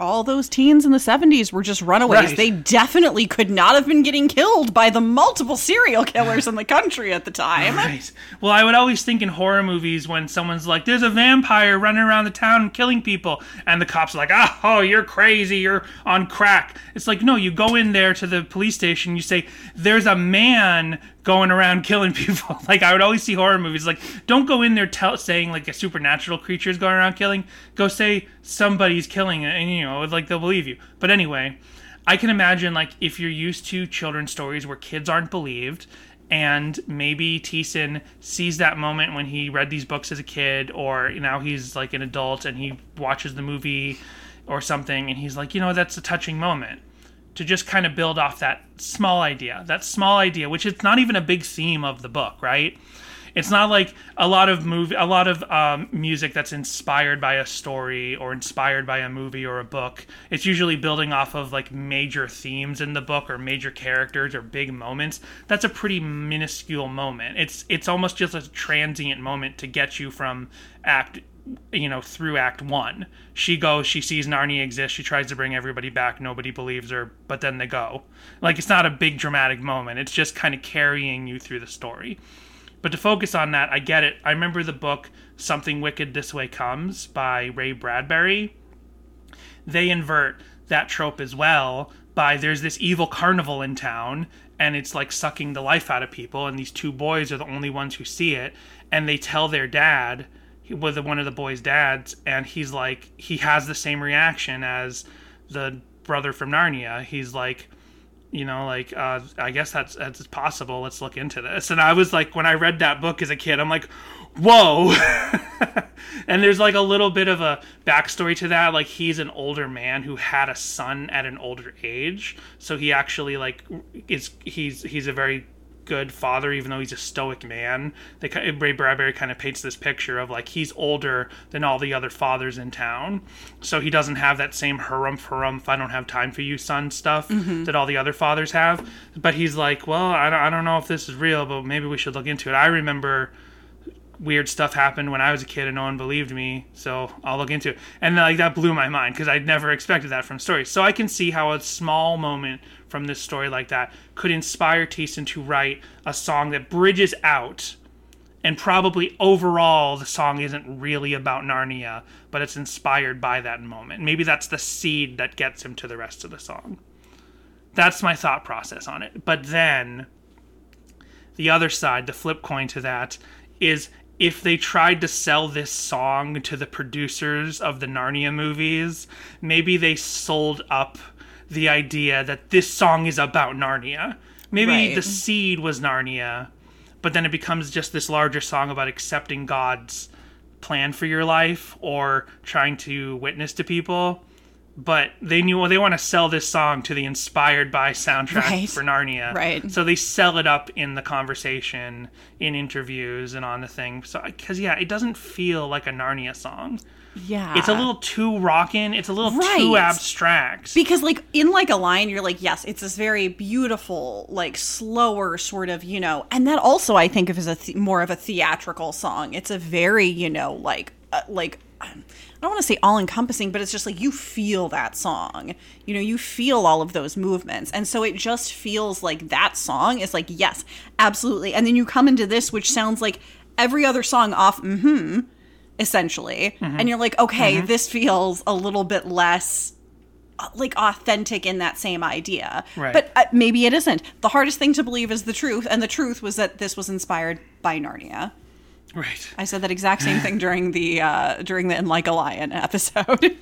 All those teens in the 70s were just runaways. Right. They definitely could not have been getting killed by the multiple serial killers in the country at the time. Right. Well, I would always think in horror movies when someone's like, "There's a vampire running around the town killing people," and the cops are like, "Ah, oh, you're crazy. You're on crack." It's like, no, you go in there to the police station. You say, "There's a man going around [LAUGHS] killing people." [LAUGHS] like I would always see horror movies like, don't go in there tell, saying like a supernatural creature is going around killing. Go say somebody's killing it, and you know, like they'll believe you. But anyway. I can imagine like if you're used to children's stories where kids aren't believed, and maybe Thiessen sees that moment when he read these books as a kid, or now he's like an adult and he watches the movie or something, and he's like, you know, that's a touching moment. To just kind of build off that small idea, that small idea, which is not even a big theme of the book, right? It's not like a lot of movie, a lot of um, music that's inspired by a story or inspired by a movie or a book. It's usually building off of like major themes in the book or major characters or big moments. That's a pretty minuscule moment. It's it's almost just a transient moment to get you from act you know through act one she goes she sees narnia exist she tries to bring everybody back nobody believes her but then they go like it's not a big dramatic moment it's just kind of carrying you through the story but to focus on that, I get it. I remember the book Something Wicked This Way Comes by Ray Bradbury. They invert that trope as well, by there's this evil carnival in town and it's like sucking the life out of people and these two boys are the only ones who see it and they tell their dad with one of the boys' dads and he's like he has the same reaction as the brother from Narnia. He's like you know like uh, i guess that's that's possible. Let's look into this. And i was like when i read that book as a kid i'm like whoa. [LAUGHS] And there's like a little bit of a backstory to that. Like he's an older man who had a son at an older age. So he actually like is he's he's a very good father even though he's a stoic man. They ray bradbury kind of paints this picture of like he's older than all the other fathers in town. So he doesn't have that same harumph harumph i don't have time for you son stuff mm-hmm. that all the other fathers have. But he's like well I don't, I don't know if this is real but maybe we should look into it. I remember weird stuff happened when I was a kid and no one believed me, so I'll look into it. And like that blew my mind because I'd never expected that from stories. So I can see how a small moment from this story like that could inspire Thiessen to write a song that bridges out. And probably overall, the song isn't really about Narnia, but it's inspired by that moment. Maybe that's the seed that gets him to the rest of the song. That's my thought process on it. But then, the other side, the flip coin to that, is if they tried to sell this song to the producers of the Narnia movies, maybe they sold up the idea that this song is about Narnia. Maybe Right. the seed was Narnia, but then it becomes just this larger song about accepting God's plan for your life or trying to witness to people. But they knew well, they want to sell this song to the inspired by soundtrack Right. for Narnia. Right. So they sell it up in the conversation, in interviews, and on the thing. So, because yeah, it doesn't feel like a Narnia song. Yeah. It's a little too rockin'. It's a little too abstract. because like in like a line you're like yes it's this very beautiful like slower sort of you know and that also i think of as a th- more of a theatrical song it's a very you know like uh, like i don't want to say all encompassing but it's just like you feel that song you know you feel all of those movements and so it just feels like that song is like yes absolutely and then you come into this which sounds like every other song off mm-hmm essentially and you're like okay this feels a little bit less like authentic in that same idea. Right. But uh, maybe it isn't. The hardest thing to believe is the truth, and the truth was that this was inspired by Narnia. right. I said that exact same thing during the uh, during the "In Like a Lion" episode. [LAUGHS]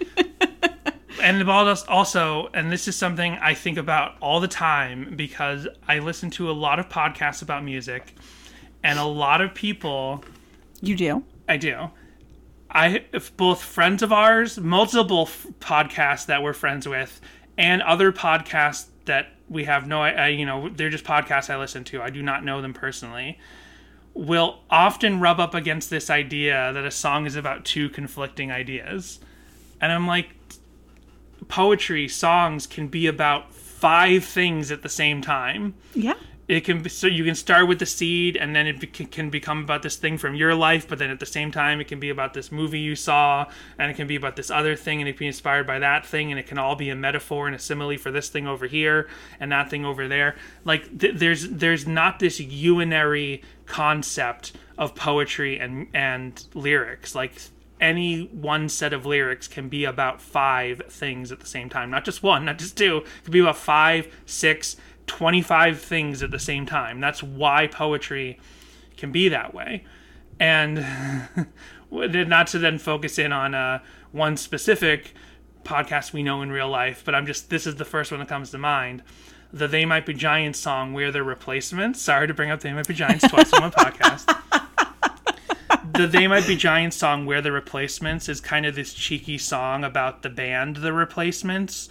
and the ball does also, and this is something I think about all the time because I listen to a lot of podcasts about music, and a lot of people you do. I do. I both friends of ours, multiple f- podcasts that we're friends with, and other podcasts that we have no, I, you know, they're just podcasts I listen to. I do not know them personally. Will often rub up against this idea that a song is about two conflicting ideas, and I'm like, poetry songs can be about five things at the same time Yeah. It can be so you can start with the seed and then it can become about this thing from your life but then at the same time it can be about this movie you saw and it can be about this other thing and it can be inspired by that thing and it can all be a metaphor and a simile for this thing over here and that thing over there. Like th- there's there's not this unary concept of poetry and and lyrics. Like any one set of lyrics can be about five things at the same time. Not just one not just two. It could be about five six 25 things at the same time. That's why poetry can be that way. And [LAUGHS] not to then focus in on uh, one specific podcast we know in real life but i'm just this is the first one that comes to mind. The they might be giants song we're their replacements. Sorry to bring up they might be giants [LAUGHS] twice on one podcast. The They Might Be Giants song, We're the Replacements, is kind of this cheeky song about the band The Replacements.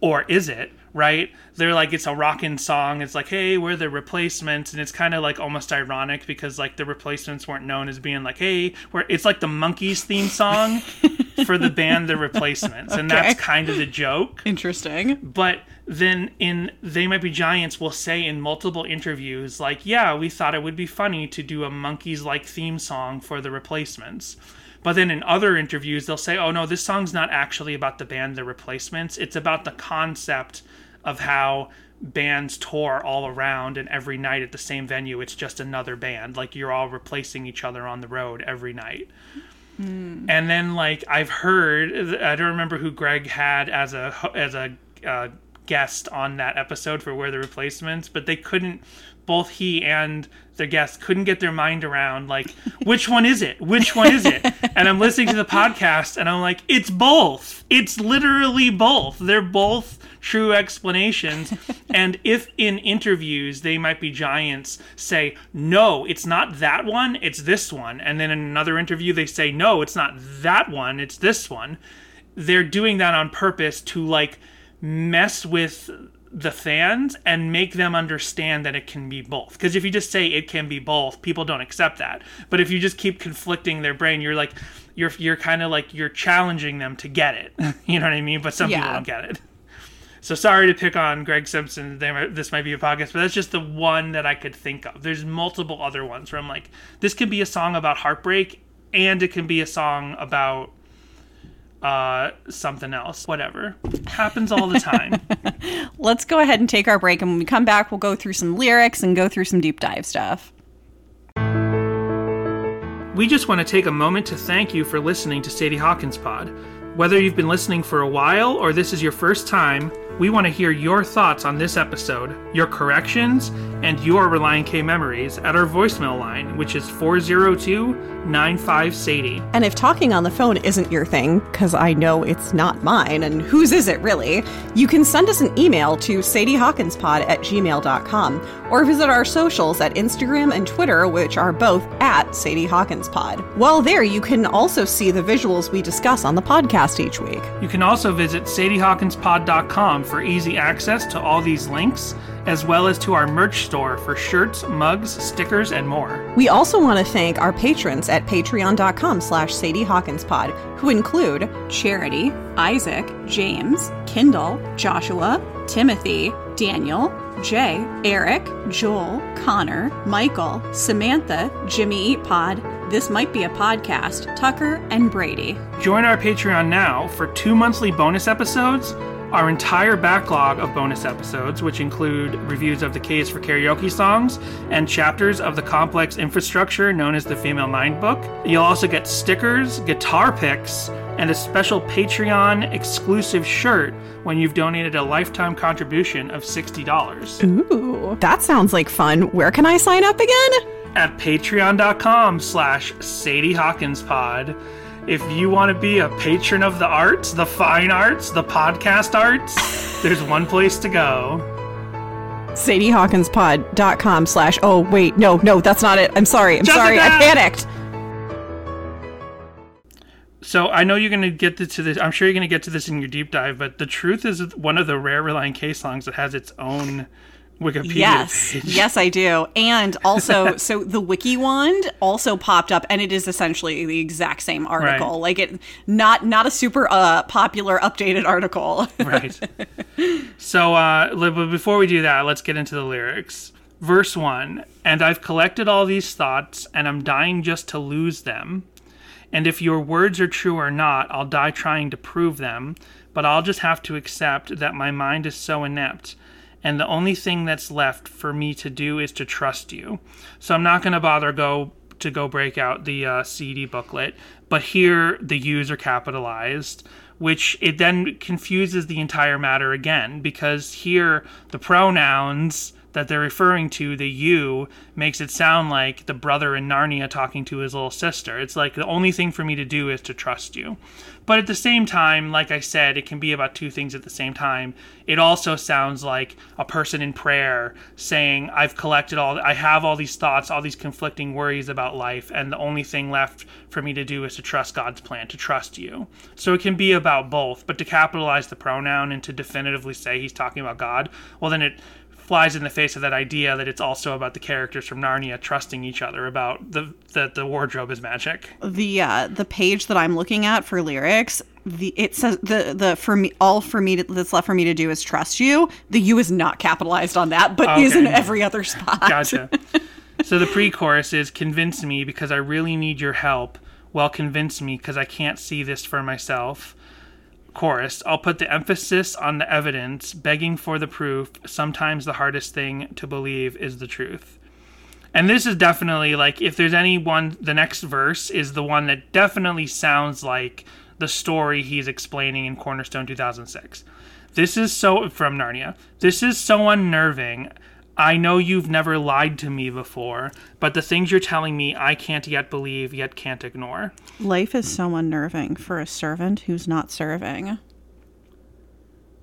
Or is it, right? They're like, it's a rockin' song. It's like, hey, we're the replacements. And it's kind of like almost ironic because, like, the replacements weren't known as being like, hey, we're, it's like the Monkees theme song [LAUGHS] for the band The Replacements. And that's kind of the joke Interesting. but then in they might be giants will say in multiple interviews like yeah we thought it would be funny to do a Monkees like theme song for the replacements but then in other interviews they'll say oh no this song's not actually about the band the replacements. It's about the concept of how bands tour all around and every night at the same venue it's just another band. Like you're all replacing each other on the road every night. And then like I've heard I don't remember who Greg had as a as a uh, guest on that episode for We're the Replacements, but they couldn't. Both he and the guests couldn't get their mind around like which one is it? Which one is it? [LAUGHS] And I'm listening to the podcast and I'm like, it's both. It's literally both. They're both true explanations. [LAUGHS] and if in interviews they might be giants say, no, it's not that one, it's this one. And then in another interview they say, no, it's not that one, it's this one. They're doing that on purpose to like mess with the fans and make them understand that it can be both. Because if you just say it can be both, people don't accept that. But if you just keep conflicting their brain, you're like, you're you're kind of like you're challenging them to get it. [LAUGHS] you know what I mean? But some people don't get it. So sorry to pick on Greg Simpson. Might, this might be a podcast, but that's just the one that I could think of. There's multiple other ones where I'm like, this could be a song about heartbreak, and it can be a song about uh something else whatever happens all the time [LAUGHS] Let's go ahead and take our break, and when we come back, we'll go through some lyrics and go through some deep dive stuff. We just want to take a moment to thank you for listening to Sadie Hawkins Pod. Whether you've been listening for a while or this is your first time, we want to hear your thoughts on this episode, your corrections, and your Relient K memories at our voicemail line, which is 402 95 Sadie. And if talking on the phone isn't your thing, because I know it's not mine, and whose is it really, you can send us an email to sadiehawkinspod at gmail.com or visit our socials at Instagram and Twitter, which are both at Sadie Hawkins Pod. While there, you can also see the visuals we discuss on the podcast each week. You can also visit sadiehawkinspod.com for easy access to all these links, as well as to our merch store for shirts, mugs, stickers, and more. We also want to thank our patrons at patreon.com slash Sadie Hawkins Pod, who include Charity, Isaac, James, Kindle, Joshua, Timothy, Daniel, Jay, Eric, Joel, Connor, Michael, Samantha, Jimmy Eat Pod, This Might Be a Podcast, Tucker, and Brady. Join our Patreon now for two monthly bonus episodes, our entire backlog of bonus episodes, which include reviews of the Case for Karaoke songs and chapters of the complex infrastructure known as the Female Mind Book. You'll also get stickers, guitar picks, and a special Patreon exclusive shirt when you've donated a lifetime contribution of $60 Ooh, that sounds like fun. Where can I sign up again? at patreon.com slash sadie hawkins pod if you want to be a patron of the arts the fine arts the podcast arts there's one place to go. Sadiehawkinspod.com slash oh wait no no that's not it. I'm sorry i'm sorry i panicked. So i know you're going to get to this i'm sure you're going to get to this in your deep dive but the truth is one of the rare Relient K songs that has its own wikipedia yes page. yes i do and also [LAUGHS] so the Wikiwand also popped up and it is essentially the exact same article Right. like it not not a super uh, popular updated article [LAUGHS] right. So, uh, but before we do that, let's get into the lyrics. Verse 1 And I've collected all these thoughts, and I'm dying just to lose them. And if your words are true or not, I'll die trying to prove them. But I'll just have to accept that my mind is so inept. And the only thing that's left for me to do is to trust you. So I'm not going to bother go to go break out the uh, CD booklet, but here the U's are capitalized, which it then confuses the entire matter again because here the pronouns that they're referring to, the you, makes it sound like the brother in Narnia talking to his little sister. It's like the only thing for me to do is to trust you. But at the same time, like I said, it can be about two things at the same time. It also sounds like a person in prayer saying, I've collected all, I have all these thoughts, all these conflicting worries about life, and the only thing left for me to do is to trust God's plan, to trust you. So it can be about both, but to capitalize the pronoun and to definitively say he's talking about God, well, then it flies in the face of that idea that it's also about the characters from Narnia trusting each other about the that the wardrobe is magic. the uh the page that i'm looking at for lyrics the it says the the for me all for me to, that's left for me to do is trust you the u is not capitalized on that but is in every other spot Gotcha. [LAUGHS] so the pre-chorus is convince me because I really need your help. Well, convince me because I can't see this for myself. Chorus, I'll put the emphasis on the evidence, begging for the proof. Sometimes the hardest thing to believe is the truth. And this is definitely like if there's any one the next verse is the one that definitely sounds like the story he's explaining in Cornerstone 2006. This is so from Narnia. This is so unnerving. I know you've never lied to me before, but the things you're telling me I can't yet believe, yet can't ignore. Life is so unnerving for a servant who's not serving.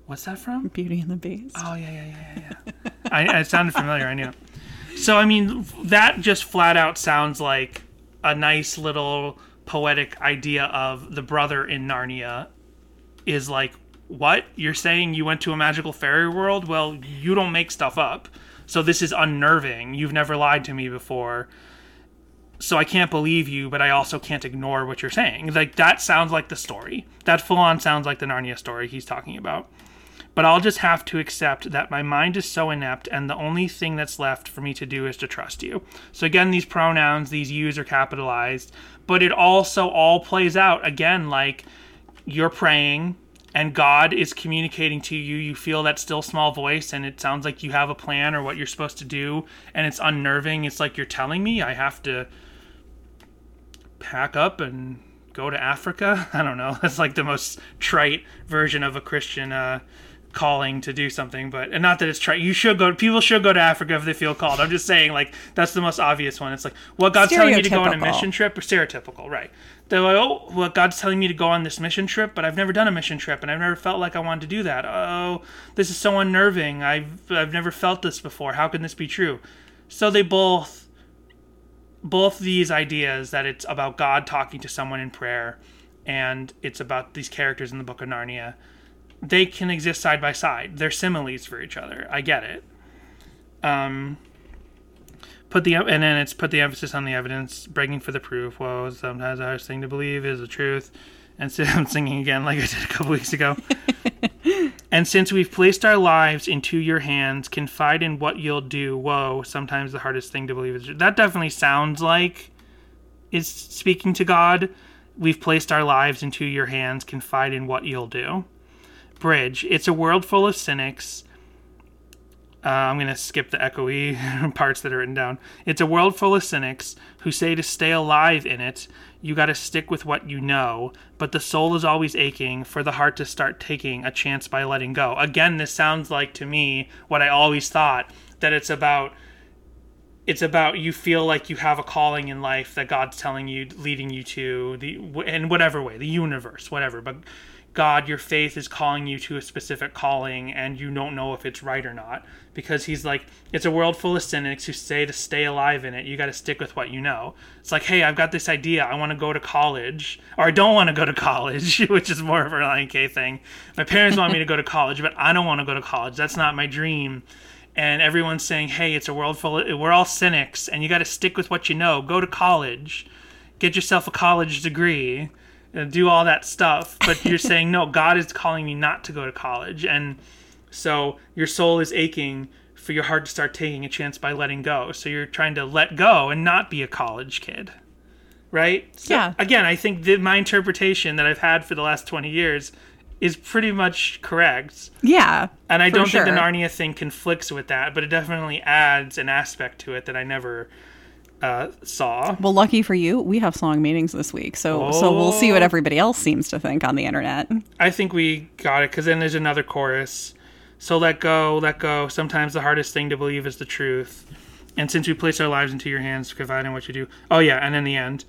What's that from? Beauty and the Beast. Oh yeah, yeah, yeah, yeah. yeah. I, it sounded familiar. I knew. So I mean, that just flat out sounds like a nice little poetic idea of the brother in Narnia is like, what you're saying? You went to a magical fairy world? Well, you don't make stuff up. So this is unnerving. You've never lied to me before. So I can't believe you, but I also can't ignore what you're saying. Like that sounds like the story. That full on sounds like the Narnia story he's talking about but I'll just have to accept that my mind is so inept and the only thing that's left for me to do is to trust you. So again, these pronouns, these yous are capitalized, but it also all plays out again like you're praying and God is communicating to you. You feel that still small voice and it sounds like you have a plan or what you're supposed to do and it's unnerving. It's like you're telling me I have to pack up and go to Africa. [LAUGHS] I don't know. [LAUGHS] That's like the most trite version of a Christian uh, calling to do something, but and not that it's trite. You should go. People should go to Africa if they feel called. I'm just saying, like that's the most obvious one. It's like, what God's telling you to go on a mission trip, or stereotypical, right? They're like, oh, well, God's telling me to go on this mission trip, but I've never done a mission trip, and I've never felt like I wanted to do that. Oh, this is so unnerving. I've I've never felt this before. How can this be true? So they both both these ideas that it's about God talking to someone in prayer and it's about these characters in the book of Narnia they can exist side by side they're similes for each other i get it um put the and then it's put the emphasis on the evidence begging for the proof whoa sometimes the hardest thing to believe is the truth and so [LAUGHS] i'm singing again like i did a couple weeks ago [LAUGHS] and since we've placed our lives into your hands, confide in what you'll do. Whoa, sometimes the hardest thing to believe is that definitely sounds like it's speaking to God. We've placed our lives into your hands, confide in what you'll do. Bridge, it's a world full of cynics. Uh, I'm going to skip the echoey [LAUGHS] parts that are written down. It's a world full of cynics who say to stay alive in it, you got to stick with what you know, but the soul is always aching for the heart to start taking a chance by letting go. Again, this sounds like to me what I always thought that it's about it's about you feel like you have a calling in life that God's telling you, leading you to the in whatever way, the universe, whatever. But God, your faith is calling you to a specific calling, and you don't know if it's right or not because He's like, it's a world full of cynics who say to stay alive in it, you got to stick with what you know. It's like, hey, I've got this idea, I want to go to college, or I don't want to go to [LAUGHS] college, which is more of a Lion K thing. My parents want me to go to college, but I don't want to go to college. That's not my dream and everyone's saying, "Hey, it's a world full of we're all cynics, and you got to stick with what you know. Go to college, get yourself a college degree, Uh, do all that stuff." But [LAUGHS] you're saying, "No, God is calling me not to go to college," and so your soul is aching for your heart to start taking a chance by letting go. So you're trying to let go and not be a college kid, right? So, Yeah. Again, I think that my interpretation that I've had for the last 20 years is pretty much correct. Yeah. And I don't think the. Narnia thing conflicts with that, but it definitely adds an aspect to it that I never uh, saw. Well, lucky for you, we have song meetings this week, so so we'll see what Oh. everybody else seems to think on the internet. I think we got it because then there's another chorus. So let go, let go. Sometimes the hardest thing to believe is the truth. And since we place our lives into your hands, confide in what you do. Oh, yeah, and in the end.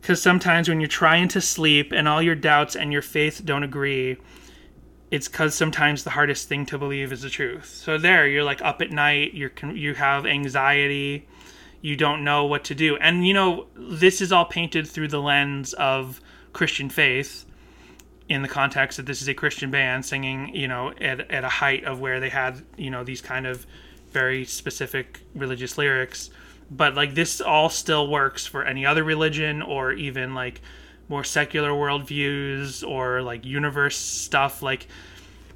Because sometimes when you're trying to sleep and all your doubts and your faith don't agree, it's because sometimes the hardest thing to believe is the truth. So there, you're like up at night, you're you have anxiety, you don't know what to do, and you know this is all painted through the lens of Christian faith, in the context that this is a Christian band singing, you know, at at a height of where they had you know these kind of very specific religious lyrics, but like this all still works for any other religion or even like more secular worldviews or like universe stuff. Like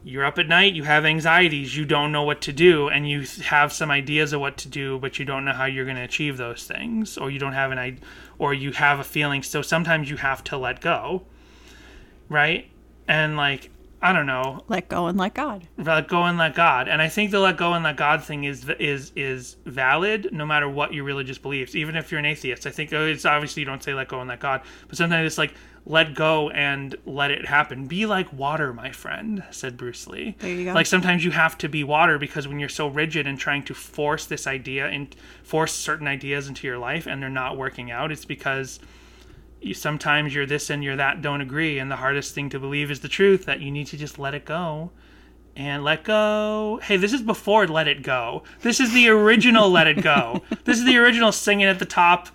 you're up at night, you have anxieties, you don't know what to do, and you have some ideas of what to do, but you don't know how you're going to achieve those things, or you don't have an or you have a feeling. So sometimes you have to let go, right? And like, I don't know, Let go and let God. let go and let God. And I think the let go and let God thing is is is valid no matter what your religious beliefs. Even if you're an atheist, I think it's obviously you don't say let go and let God, but sometimes it's like let go and let it happen. Be like water, my friend, said Bruce Lee. There you go. Like sometimes you have to be water because when you're so rigid and trying to force this idea and force certain ideas into your life and they're not working out, it's because you, sometimes you're this and you're that don't agree and the hardest thing to believe is the truth that you need to just let it go and let go hey this is before let it go this is the original let it go [LAUGHS] this is the original singing at the top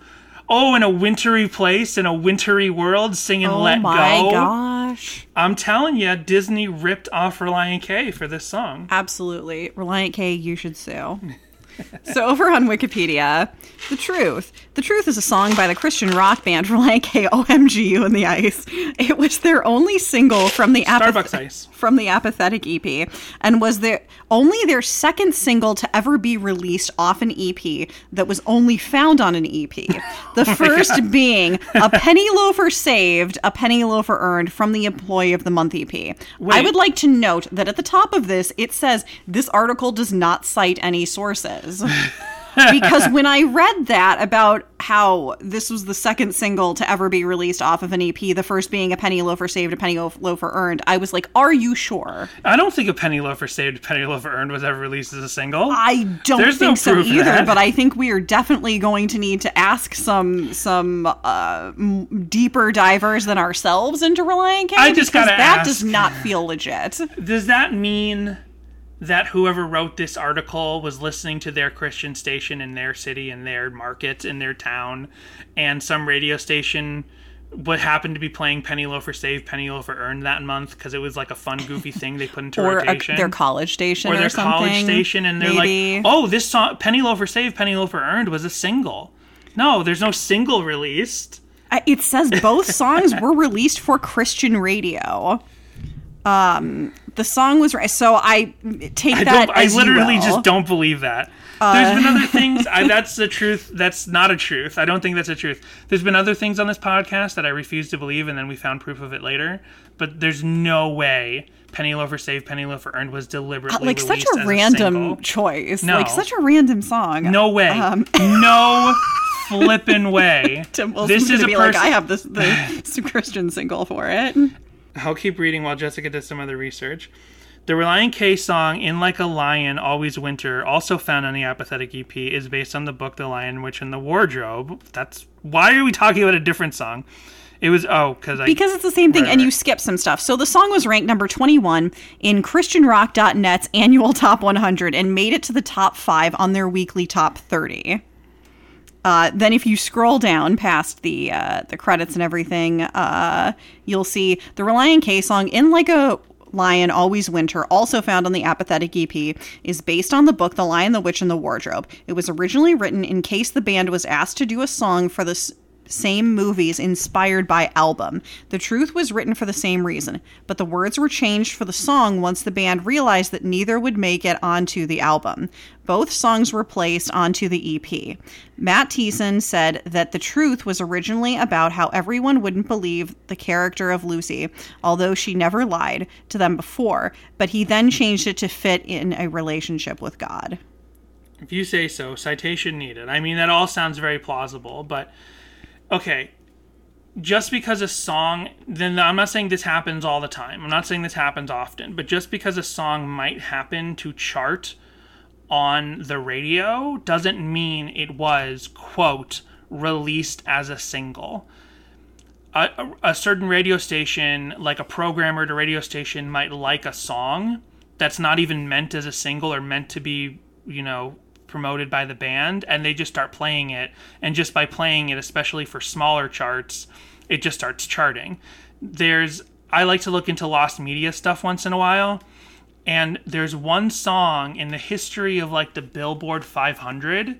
oh in a wintry place in a wintry world singing Let Go. Oh let my go gosh. i'm telling you disney ripped off relient k for this song Absolutely. Relient K, you should sue. [LAUGHS] [LAUGHS] so over on Wikipedia, The Truth. The Truth is a song by the Christian rock band Relient K OMGU in the Ice. It was their only single from the apath- starbucks ice from the apathetic EP and was their only their second single to ever be released off an EP that was only found on an EP. [LAUGHS] The first being a [LAUGHS] penny loafer saved, a penny loafer earned from the Employee of the Month EP. I would like to note that at the top of this it says this article does not cite any sources. [LAUGHS] because when I read that about how this was the second single to ever be released off of an EP, the first being a penny loafer saved, a penny loaf- loafer earned, I was like, "Are you sure?" i don't think a penny loafer saved A penny loafer earned was ever released as a single I don't There's no think so either, that. but I think we are definitely going to need to ask some some uh, m- deeper divers than ourselves into Relient K. I just gotta that ask. does not feel legit. does that mean that whoever wrote this article was listening to their Christian station in their city, in their market, in their town, and some radio station what happened to be playing Penny Loafer Save, Penny Loafer Earned that month because it was like a fun, goofy thing they put into Or a, rotation. their college station, or or, their college station, and they're maybe. like, "Oh, this song, Penny Loafer Save, Penny Loafer Earned, was a single." No, there's no single released. It says both songs were released for Christian radio. Um, the song was right, so I take I that. don't. I literally just don't believe that. There's been other [LAUGHS] things. I, that's the truth. That's not a truth. I don't think that's a truth. There's been other things on this podcast that I refuse to believe, and then we found proof of it later. But there's no way Penny Loafer Saved, Penny Loafer Earned was deliberately like such a random single. choice, No. like such a random song. No way. Um, [LAUGHS] no flipping way. [LAUGHS] This is a person. like, I have this the Christian single for it. I'll keep reading while Jessica does some other research. The Relient K song "In Like a Lion, Always Winter," also found on the Apathetic EP, is based on the book "The Lion, Witch, and the Wardrobe." That's why are we talking about a different song? It was oh, because I Because it's the same thing, Right, and you skip some stuff. So the song was ranked number 21 in ChristianRock.net's annual top 100 and made it to the top five on their weekly top 30. Uh, then, if you scroll down past the uh, the credits and everything, uh, you'll see the Relient K song "In Like a Lion, Always Winter," also found on the Apathetic EP, is based on the book "The Lion, the Witch, and the Wardrobe." It was originally written in case the band was asked to do a song for the s- same movies inspired by album. The truth was written for the same reason, but the words were changed for the song once the band realized that neither would make it onto the album. Both songs were placed onto the EP. Matt Thiessen said that the truth was originally about how everyone wouldn't believe the character of Lucy, although she never lied to them before, but he then changed it to fit in a relationship with God. If you say so, citation needed. I mean, that all sounds very plausible, but okay. Just because a song, then I'm not saying this happens all the time. I'm not saying this happens often, but just because a song might happen to chart on the radio doesn't mean it was, quote, released as a single. A, a, a certain radio station, like a programmer at a radio station, might like a song that's not even meant as a single or meant to be, you know, promoted by the band, and they just start playing it. And just by playing it, especially for smaller charts, it just starts charting. There's, I like to look into lost media stuff once in a while, and there's one song in the history of like the Billboard 500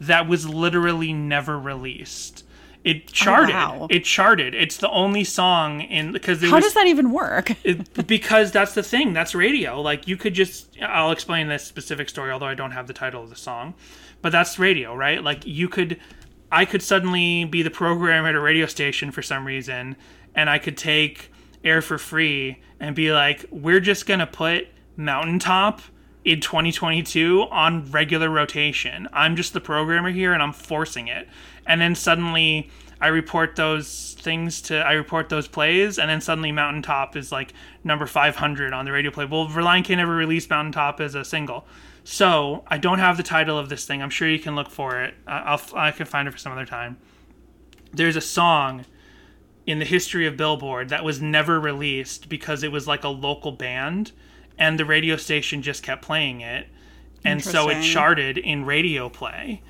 that was literally never released. It oh, charted. wow. It charted. It's the only song in because How was does that even work? [LAUGHS] it, because that's the thing. That's radio. Like you could just. I'll explain this specific story, although I don't have the title of the song. But that's radio, right? Like you could, I could suddenly be the programmer at a radio station for some reason, and I could take air for free and be like, we're just gonna put Mountaintop in 2022 on regular rotation. I'm just the programmer here and I'm forcing it. And then suddenly I report those things to I report those plays and then suddenly Mountaintop is like number 500 on the radio play. Well, Relient K never released Mountaintop as a single. So, I don't have the title of this thing. I'm sure you can look for it. I'll I can find it for some other time. There's a song in the history of Billboard that was never released because it was like a local band and the radio station just kept playing it. And so it charted in radio play.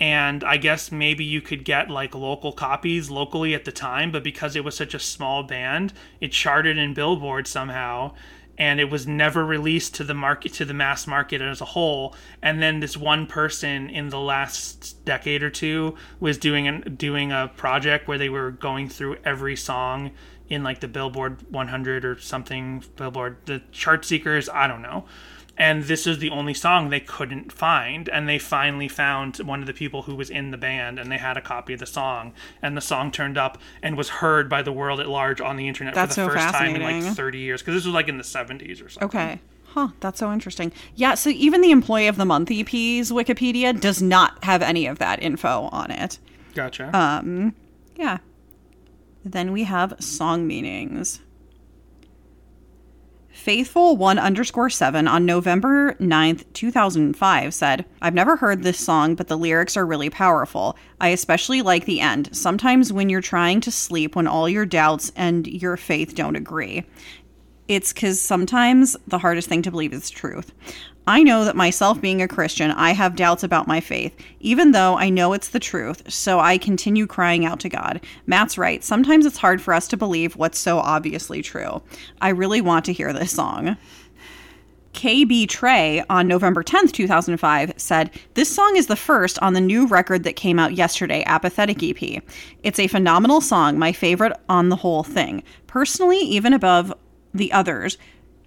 And I guess maybe you could get like local copies locally at the time, but because it was such a small band, it charted in Billboard somehow and it was never released to the market to the mass market as a whole and then this one person in the last decade or two was doing an, doing a project where they were going through every song in like the Billboard 100 or something Billboard the chart seekers I don't know and this is the only song they couldn't find and they finally found one of the people who was in the band and they had a copy of the song and the song turned up and was heard by the world at large on the internet That's for the so first time in like 30 years because this was like in the 70s or something Okay. Huh, that's so interesting. Yeah, so even the Employee of the Month EP's Wikipedia does not have any of that info on it. gotcha um, Yeah. Then we have song meanings. Faithful one underscore seven on November 9th, 2005 said, I've never heard this song, but the lyrics are really powerful. I especially like the end. Sometimes when you're trying to sleep, when all your doubts and your faith don't agree. It's because sometimes the hardest thing to believe is truth. I know that myself being a Christian, I have doubts about my faith, even though I know it's the truth, so I continue crying out to God. Matt's right. Sometimes it's hard for us to believe what's so obviously true. I really want to hear this song. KB Trey on November 10th, 2005 said, This song is the first on the new record that came out yesterday, Apathetic EP. It's a phenomenal song, my favorite on the whole thing. Personally, even above the others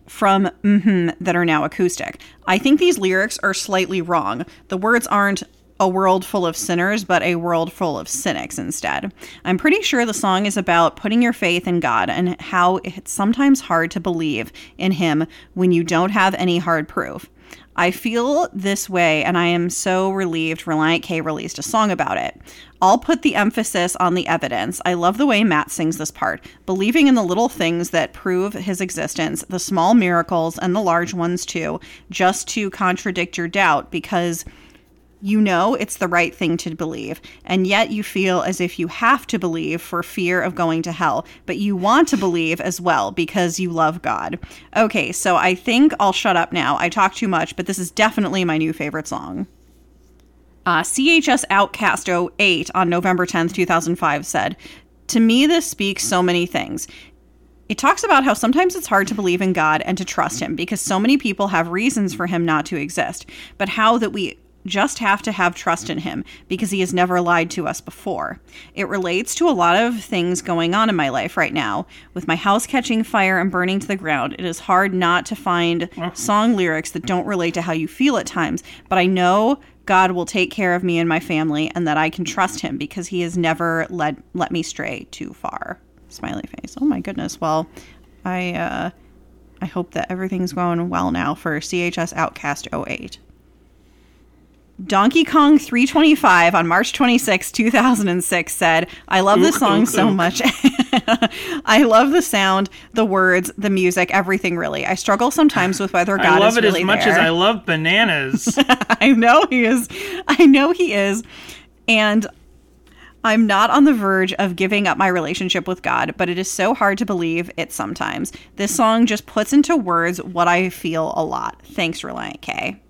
from hmm that are now acoustic. I think these lyrics are slightly wrong. The words aren't a world full of sinners, but a world full of cynics instead. I'm pretty sure the song is about putting your faith in God and how it's sometimes hard to believe in Him when you don't have any hard proof. I feel this way, and I am so relieved Relient K released a song about it. I'll put the emphasis on the evidence. I love the way Matt sings this part, believing in the little things that prove his existence, the small miracles and the large ones too, just to contradict your doubt because you know it's the right thing to believe, and yet you feel as if you have to believe for fear of going to hell, but you want to believe as well because you love God. Okay, so I think I'll shut up now. I talk too much, but this is definitely my new favorite song. Uh, CHS Outcast 08 on November 10th, 2005 said, To me, this speaks so many things. It talks about how sometimes it's hard to believe in God and to trust Him because so many people have reasons for Him not to exist, but how that we just have to have trust in Him because He has never lied to us before. It relates to a lot of things going on in my life right now. With my house catching fire and burning to the ground, it is hard not to find song lyrics that don't relate to how you feel at times, but I know God will take care of me and my family and that I can trust him because he has never led let me stray too far. Smiley face. Oh my goodness. Well, I uh I hope that everything's going well now for CHS Outcast 08. Donkey Kong 325 on March 26, 2006 said, I love this song so much. [LAUGHS] I love the sound, the words, the music, everything really. I struggle sometimes with whether [SIGHS] God is really I love it really as much there. as I love bananas. [LAUGHS] I know he is. I know he is. And I'm not on the verge of giving up my relationship with God, but it is so hard to believe it sometimes. This song just puts into words what I feel a lot. Thanks, Relient K.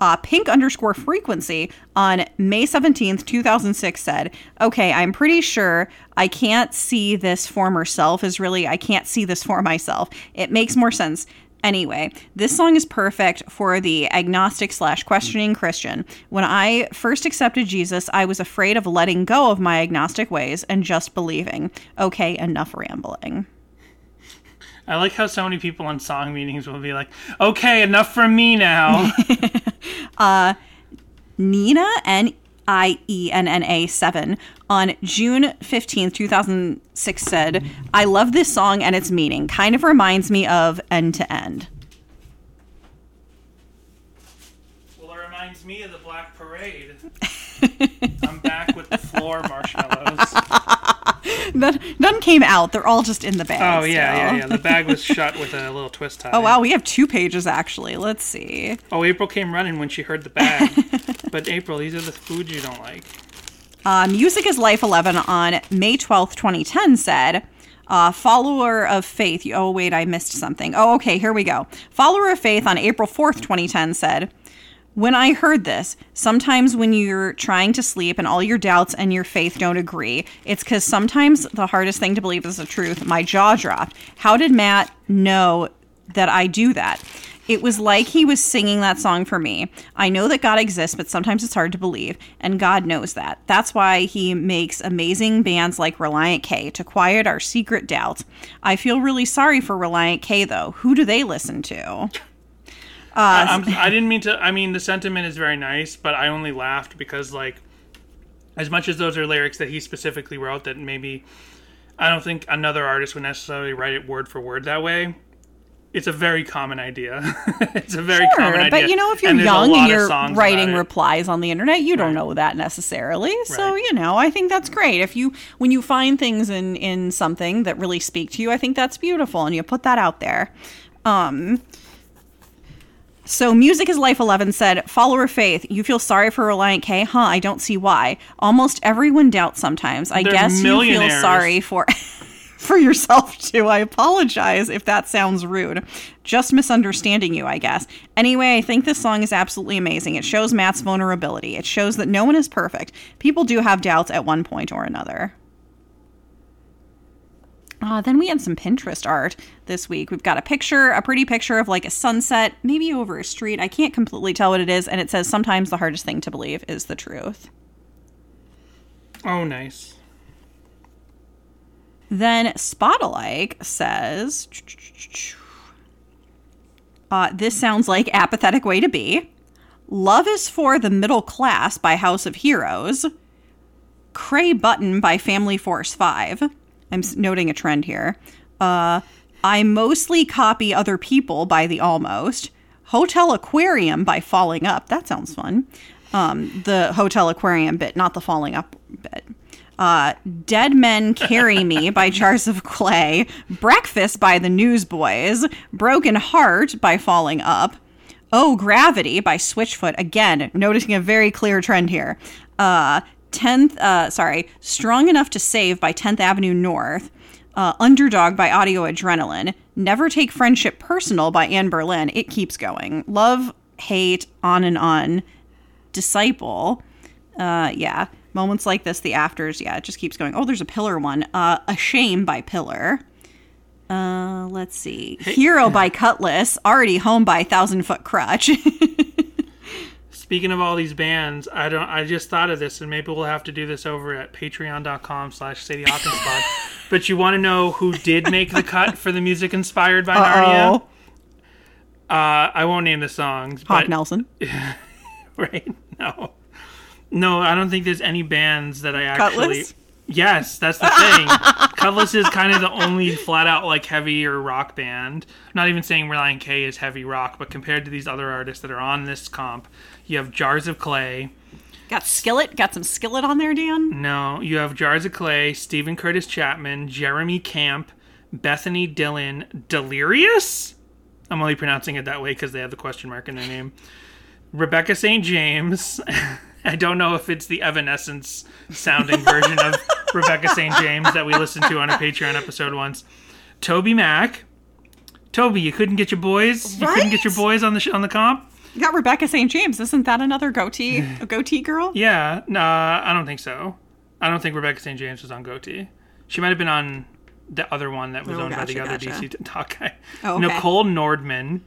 Uh, pink underscore frequency on May 17th, 2006 said, Okay, I'm pretty sure I can't see this former self, is really, I can't see this for myself. It makes more sense. Anyway, this song is perfect for the agnostic slash questioning Christian. When I first accepted Jesus, I was afraid of letting go of my agnostic ways and just believing. Okay, enough rambling. I like how so many people on song meetings will be like, "Okay, enough from me now." [LAUGHS] Uh, Nina N I E N N A 7 on June 15th, 2006 said, I love this song and its meaning. Kind of reminds me of End to End. Well, it reminds me of the Black Parade. I'm back with the floor marshmallows. [LAUGHS] [LAUGHS] None, none came out. They're all just in the bag. Oh yeah, yeah, yeah. The bag was [LAUGHS] shut with a little twist tie. Oh, wow. We have two pages actually. Let's see. Oh, April came running when she heard the bag. [LAUGHS] but April, these are the foods you don't like. Uh, Music is Life 11 on May 12th, 2010 said, uh, follower of faith. Oh, wait, I missed something. Oh, okay, here we go. Follower of faith on April 4th, 2010 said, when I heard this, sometimes when you're trying to sleep and all your doubts and your faith don't agree, it's because sometimes the hardest thing to believe is the truth. My jaw dropped. How did Matt know that I do that? It was like he was singing that song for me. I know that God exists, but sometimes it's hard to believe, and God knows that. That's why he makes amazing bands like Relient K to quiet our secret doubts. I feel really sorry for Relient K, though. Who do they listen to? I, I'm, I didn't mean to. I mean, the sentiment is very nice, but I only laughed because, like, as much as those are lyrics that he specifically wrote, that maybe I don't think another artist would necessarily write it word for word that way. It's a very common idea. [LAUGHS] it's a very common idea. But you know, if you're and young and you're writing replies on the internet, you don't know that necessarily. So Right. you know, I think that's great. If you when you find things in in something that really speak to you, I think that's beautiful, and you put that out there. Um. So, Music is Life 11 said, Follower Faith, you feel sorry for Relient K? Huh, I don't see why. Almost everyone doubts sometimes. I They're guess you feel sorry for [LAUGHS] for yourself too. I apologize if that sounds rude. Just misunderstanding you, I guess. Anyway, I think this song is absolutely amazing. It shows Matt's vulnerability. It shows that no one is perfect. People do have doubts at one point or another. Uh, then we had some Pinterest art this week. We've got a picture, a pretty picture of like a sunset, maybe over a street. I can't completely tell what it is. And it says, Sometimes the hardest thing to believe is the truth. Oh, nice. Then Spotalike says, uh, This sounds like apathetic way to be. Love is for the middle class by House of Heroes. Cray Button by Family Force 5. I'm noting a trend here. Uh, I mostly copy other people by The Almost. Hotel Aquarium by Falling Up. That sounds fun. Um, the Hotel Aquarium bit, not the Falling Up bit. Uh, Dead Men Carry Me [LAUGHS] by Jars of Clay. Breakfast by The Newsboys. Broken Heart by Falling Up. Oh, Gravity by Switchfoot. Again, noticing a very clear trend here. Uh, 10th, uh, sorry, Strong Enough to Save by 10th Avenue North. Uh, Underdog by Audio Adrenaline. Never Take Friendship Personal by Anberlin. It keeps going. Love, Hate, On and On. Disciple. Uh, yeah. Moments like this, the afters, yeah, it just keeps going. Oh, there's a Pillar one. Uh, A Shame by Pillar. Uh, let's see. Hero by Kutless. Already Home by Thousand Foot Krutch. [LAUGHS] Speaking of all these bands, I don't. I just thought of this, and maybe we'll have to do this over at Patreon.com/slash Sadie [LAUGHS] Pod. But you want to know who did make the cut for the music inspired by Narnia? oh. Uh, I won't name the songs, Hawk but Nelson. [LAUGHS] right? No, no, I don't think there's any bands that I actually. Kutless? Yes, that's the thing. [LAUGHS] Kutless is kind of the only flat out like heavy or rock band. I'm not even saying Relient K is heavy rock, but compared to these other artists that are on this comp, you have Jars of Clay. Got Skillet. Got some Skillet on there, Dan. No, you have Jars of Clay, Steven Curtis Chapman, Jeremy Camp, Bethany Dillon, Delirious. I'm only pronouncing it that way because they have the question mark in their name. Rebecca St. James. [LAUGHS] I don't know if it's the Evanescence sounding [LAUGHS] version of Rebecca St. James that we listened to on a Patreon episode once. TobyMac. Toby, you couldn't get your boys. You couldn't get your boys on the sh- on the comp. You got Rebecca St. James. Isn't that another Gotee? [SIGHS] A Gotee girl? Yeah, nah, I don't think so. I don't think Rebecca St. James was on Gotee. She might have been on the other one that was Oh, owned by the other gotcha. DC t- talk guy. Oh, okay. Nichole Nordeman,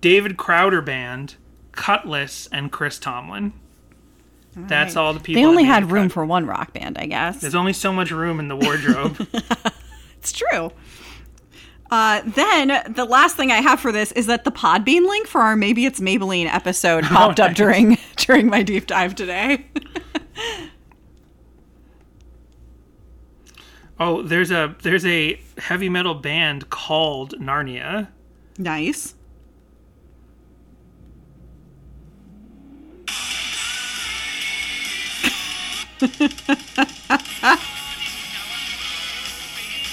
David Crowder Band, Kutless, and Chris Tomlin. That's all the people. They only had room cut. for one rock band, I guess. There's only so much room in the wardrobe. [LAUGHS] It's true. Uh, then the last thing I have for this is that the Podbean link for our maybe it's Maybelline episode [LAUGHS] popped up nice. during [LAUGHS] during my deep dive today. [LAUGHS] Oh, there's a there's a heavy metal band called Narnia. Nice.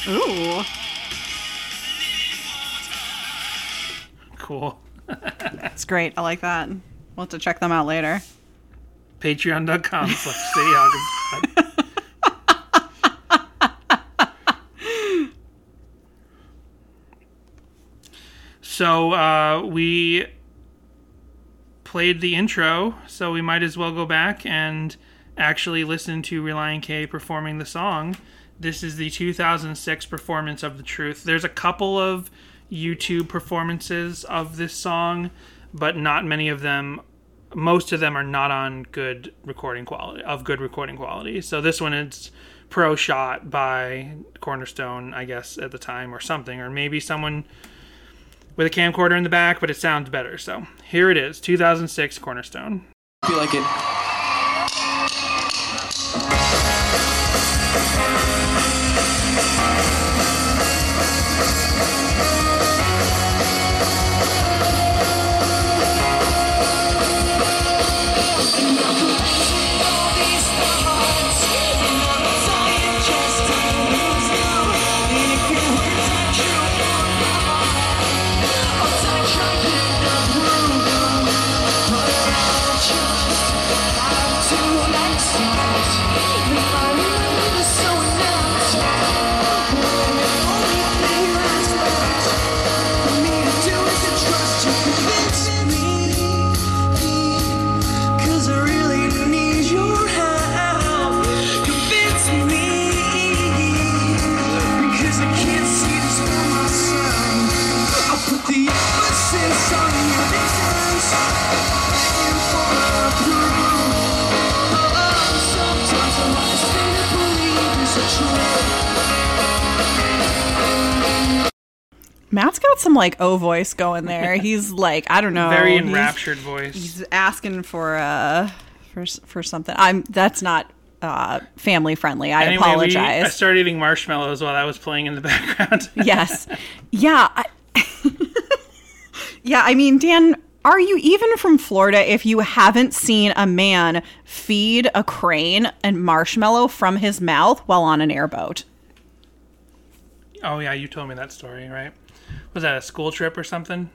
Ooh. Cool. That's great. I like that. We'll have to check them out later. Patreon.com [LAUGHS] slash Hawkins. So uh, we played the intro, so we might as well go back and actually listen to Relient K performing the song. This is the 2006 performance of The Truth. There's a couple of YouTube performances of this song, but not many of them. Most of them are not on good recording quality, of good recording quality. So this one is pro shot by Cornerstone, I guess, at the time, or something, or maybe someone with a camcorder in the back, but it sounds better. So here it is 2006 Cornerstone. feel like it. Matt's got some like O voice going there. He's [LAUGHS] like, I don't know. Very he's- enraptured voice. He's asking for uh for for something. I'm that's not uh family friendly. I Anyway, we, I apologize. started eating marshmallows while I was playing in the [LAUGHS] background. [LAUGHS] yes. Yeah. I, yeah, I mean, Dan, are you even from Florida if you haven't seen a man feed a crane and marshmallow from his mouth while on an airboat? oh yeah, you told me that story, right? Was that a school trip or something,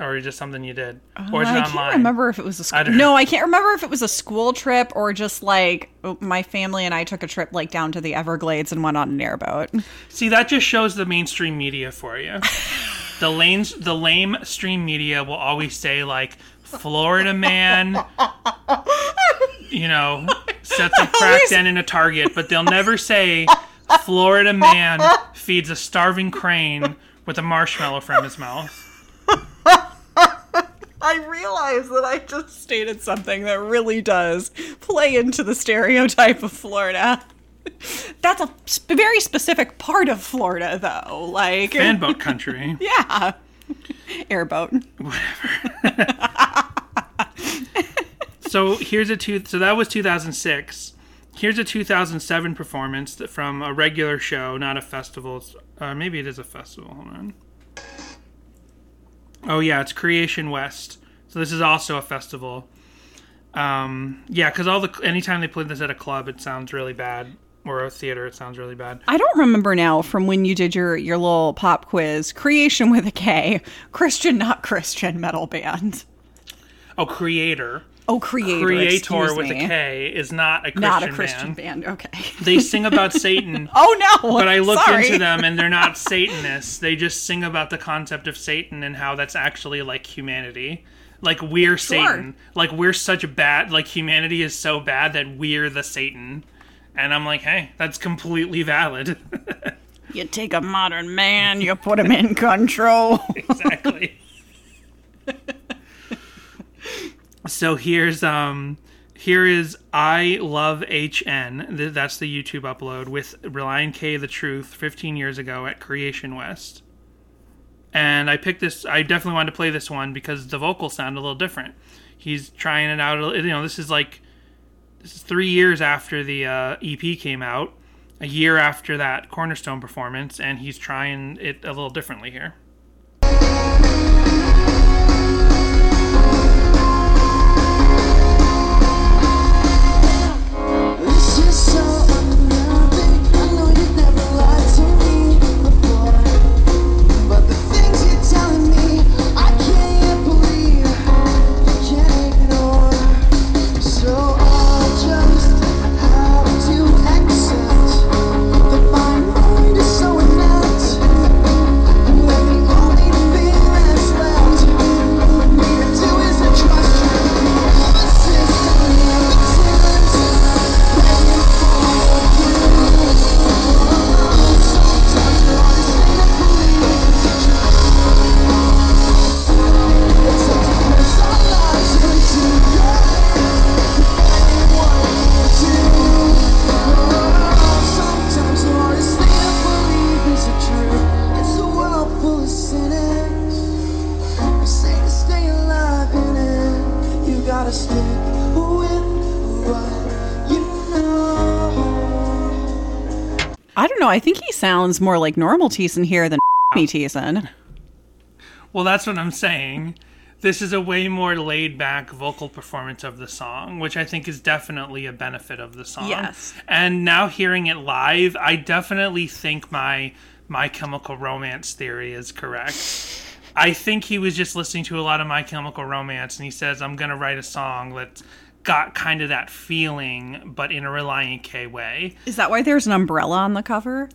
or just something you did, uh, or is it I online? can't remember if it was a school. No, I can't remember if it was a school trip or just like my family and I took a trip like down to the Everglades and went on an airboat. See, that just shows the mainstream media for you. [LAUGHS] the lanes, the lame stream media will always say like Florida man, you know, sets a [LAUGHS] crack den in a Target, but they'll never say Florida man [LAUGHS] feeds a starving crane with a marshmallow from his mouth. [LAUGHS] I realize that I just stated something that really does play into the stereotype of Florida. That's a sp- very specific part of Florida, though. Like, Fanboat country. [LAUGHS] yeah, airboat. Whatever. [LAUGHS] so here's a two. So that was 2006. Here's a 2007 performance from a regular show, not a festival. Uh, maybe it is a festival. Hold on. Oh yeah, it's Creation West. So this is also a festival. Um, yeah, because all the anytime they play this at a club, it sounds really bad, or a theater, it sounds really bad. I don't remember now from when you did your your little pop quiz. Creation with a K, Christian, not Christian metal band. Oh, Kreator. Oh, Kreator. Kreator with me. a K is not a Christian, Not a Christian band. band. Okay. They sing about [LAUGHS] Satan. Oh no! but I looked Sorry. into them and they're not Satanists. They just sing about the concept of Satan and how that's actually like humanity. Like we're Satan. Like we're such a bad like humanity is so bad that we're the Satan. And I'm like, hey, that's completely valid. You take a modern man, you put him in control. [LAUGHS] exactly. [LAUGHS] so here's um here is I love HN. That's the YouTube upload with Relient K the Truth 15 years ago at Creation West. And I picked this I definitely wanted to play this one because the vocals sound a little different. He's trying it out you know, this is like this is three years after the uh, EP came out, a year after that Cornerstone performance, and he's trying it a little differently here. Sounds more like normal Thiessen here than [LAUGHS] me Thiessen. Well, that's what I'm saying. This is a way more laid back vocal performance of the song, which I think is definitely a benefit of the song. Yes. And now hearing it live, I definitely think my my chemical romance theory is correct. I think he was just listening to a lot of My Chemical Romance and he says, I'm going to write a song that's got kind of that feeling, but in a Relient K way. Is that why there's an umbrella on the cover?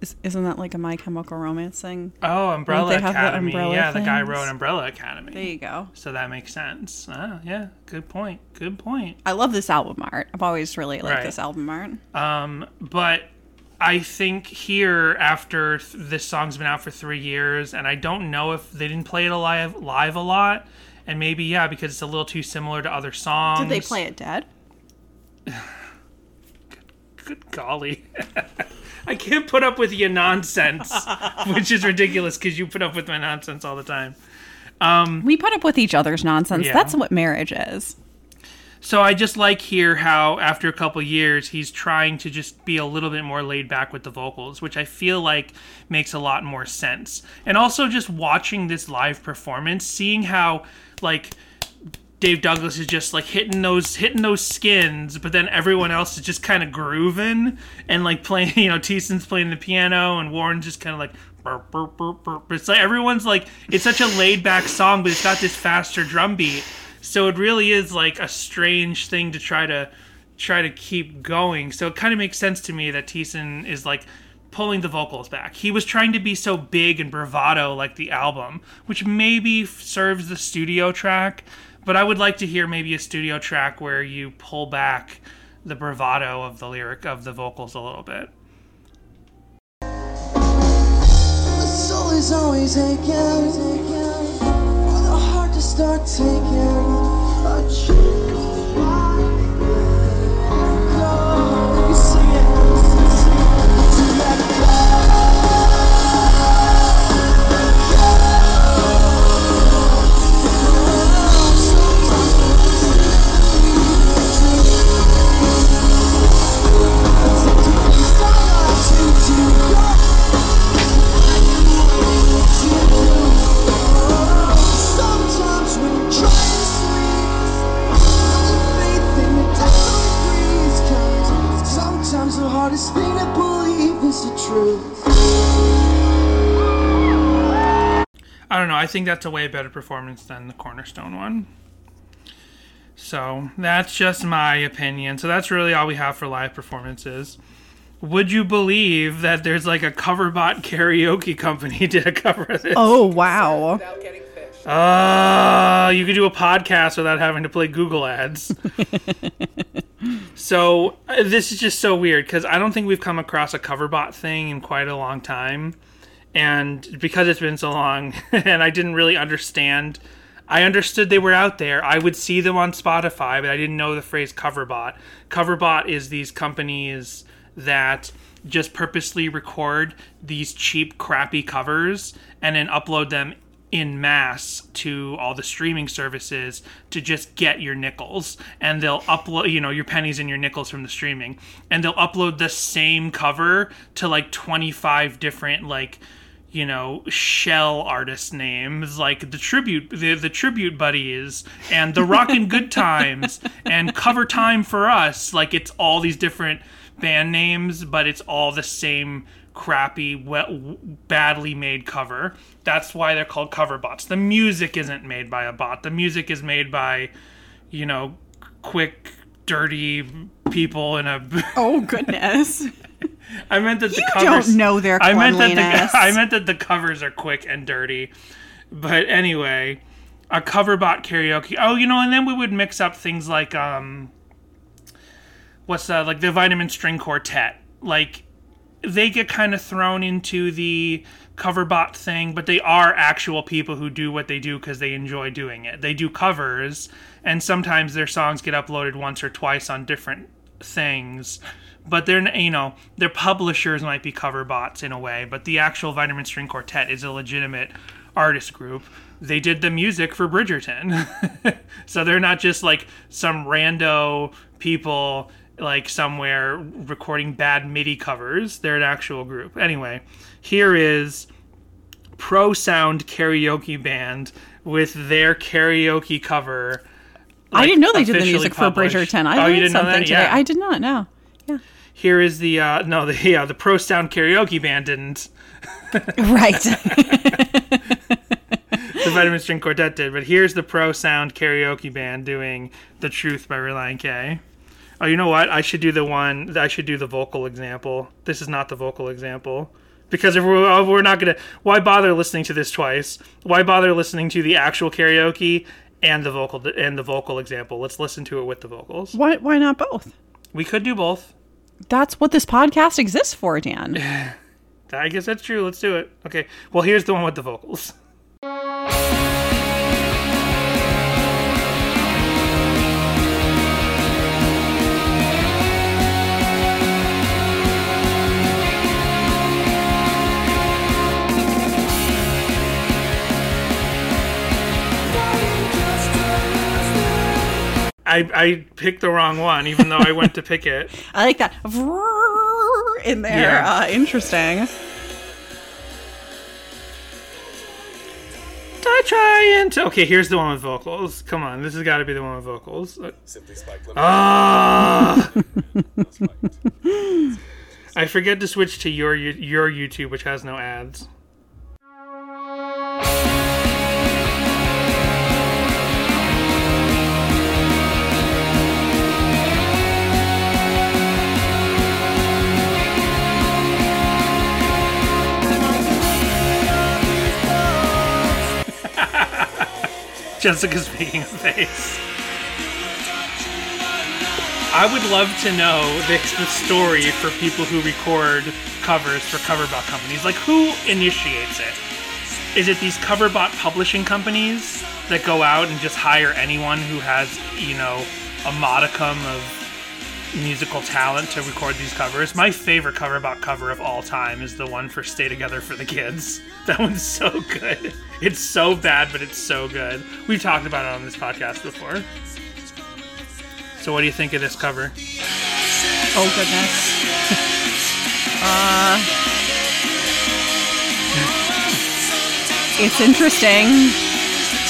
Is, isn't that like a My Chemical Romance thing? Oh, Umbrella they have the Academy. umbrella yeah, the guy wrote Umbrella Academy. There you go. So that makes sense. Ah, yeah, good point. Good point. I love this album art. I've always really liked Right. this album art. Um, but I think here, after th- this song's been out for three years, and I don't know if they didn't play it live live a lot, and maybe yeah, because it's a little too similar to other songs. Did they play it dead? [SIGHS] Good golly. [LAUGHS] I can't put up with your nonsense, which is ridiculous because you put up with my nonsense all the time. Um, we put up with each other's nonsense. Yeah. That's what marriage is. So I just like here how after a couple years he's trying to just be a little bit more laid back with the vocals, which I feel like makes a lot more sense. And also just watching this live performance, seeing how like Dave Douglas is just like hitting those hitting those skins, but then everyone else is just kind of grooving and like playing. [LAUGHS] You know, Thiessen's playing the piano and Warren's just kind of like. Burp, burp, burp, burp. It's like everyone's like it's such a laid back song, but it's got this faster drum beat. So it really is like a strange thing to try to try to keep going. So it kind of makes sense to me that Thiessen is like pulling the vocals back. He was trying to be so big and bravado like the album, which maybe serves the studio track, but I would like to hear maybe a studio track where you pull back the bravado of the lyric of the vocals a little bit. Start taking a chance. Hardest thing to believe is the truth. I don't know. I think that's a way better performance than the Cornerstone one. So that's just my opinion. So that's really all we have for live performances. Would you believe that there's like a coverbot [LAUGHS] karaoke company [LAUGHS] did a cover of this? Oh wow! Uh, you could do a podcast without having to play Google ads. [LAUGHS] so uh, this is just so weird because I don't think we've come across a coverbot thing in quite a long time, and because it's been so long, [LAUGHS] and I didn't really understand. I understood they were out there. I would see them on Spotify, but I didn't know the phrase coverbot. Coverbot is these companies that just purposely record these cheap, crappy covers and then upload them in mass to all the streaming services to just get your nickels. And they'll upload you know your pennies and your nickels from the streaming. And they'll upload the same cover to like 25 different like you know shell artist names like the tribute the, the tribute buddies and the rockin' good [LAUGHS] times and cover time for us. Like it's all these different band names but it's all the same crappy well, badly made cover that's why they're called cover bots the music isn't made by a bot the music is made by you know quick dirty people in a [LAUGHS] Oh goodness. I meant that the covers. You don't know their I meant that the [LAUGHS] I meant that the covers are quick and dirty. But anyway, a cover bot karaoke. Oh, you know, and then we would mix up things like um what's that like the vitamin string quartet. Like they get kind of thrown into the cover bot thing, but they are actual people who do what they do because they enjoy doing it. They do covers, and sometimes their songs get uploaded once or twice on different things. But they're you know their publishers might be cover bots in a way, but the actual Vitamin String Quartet is a legitimate artist group. They did the music for Bridgerton, [LAUGHS] so they're not just like some rando people like somewhere recording bad MIDI covers. They're an actual group. Anyway, here is Pro Sound Karaoke Band with their karaoke cover. I didn't know they did the music for published. Bridgerton. I oh, learned you didn't know something that? today. Yeah. I did not know. Yeah. Here is the uh no the yeah the Pro Sound Karaoke Band didn't. Right. [LAUGHS] [LAUGHS] The Vitamin String Quartet did, but here's the Pro Sound Karaoke Band doing "The Truth" by Relient K. Oh, you know what? I should do the one. I should do the vocal example. This is not the vocal example because if we're, if we're not gonna, why bother listening to this twice? Why bother listening to the actual karaoke and the vocal and the vocal example? Let's listen to it with the vocals. why why not both? We could do both. That's what this podcast exists for, Dan. [LAUGHS] I guess that's true. Let's do it. Okay. Well, here's the one with the vocals. [LAUGHS] I, I picked the wrong one, even though I went to pick it. [LAUGHS] I like that in there. Yeah. Uh, interesting. I try and okay. Here's the one with vocals. Come on, this has got to be the one with vocals. Simply Spike Ah! [LAUGHS] Spiked. I forget to switch to your your YouTube, which has no ads. Jessica's making a face. I would love to know the, the story for people who record covers for cover bot companies. Like, who initiates it? Is it these cover bot publishing companies that go out and just hire anyone who has, you know, a modicum of musical talent to record these covers? My favorite cover about cover of all time is the one for Stay Together for the Kids. [LAUGHS] That one's so good. It's so bad, but it's so good. We've talked about it on this podcast before. So, what do you think of this cover? Oh goodness. [LAUGHS] uh, it's interesting.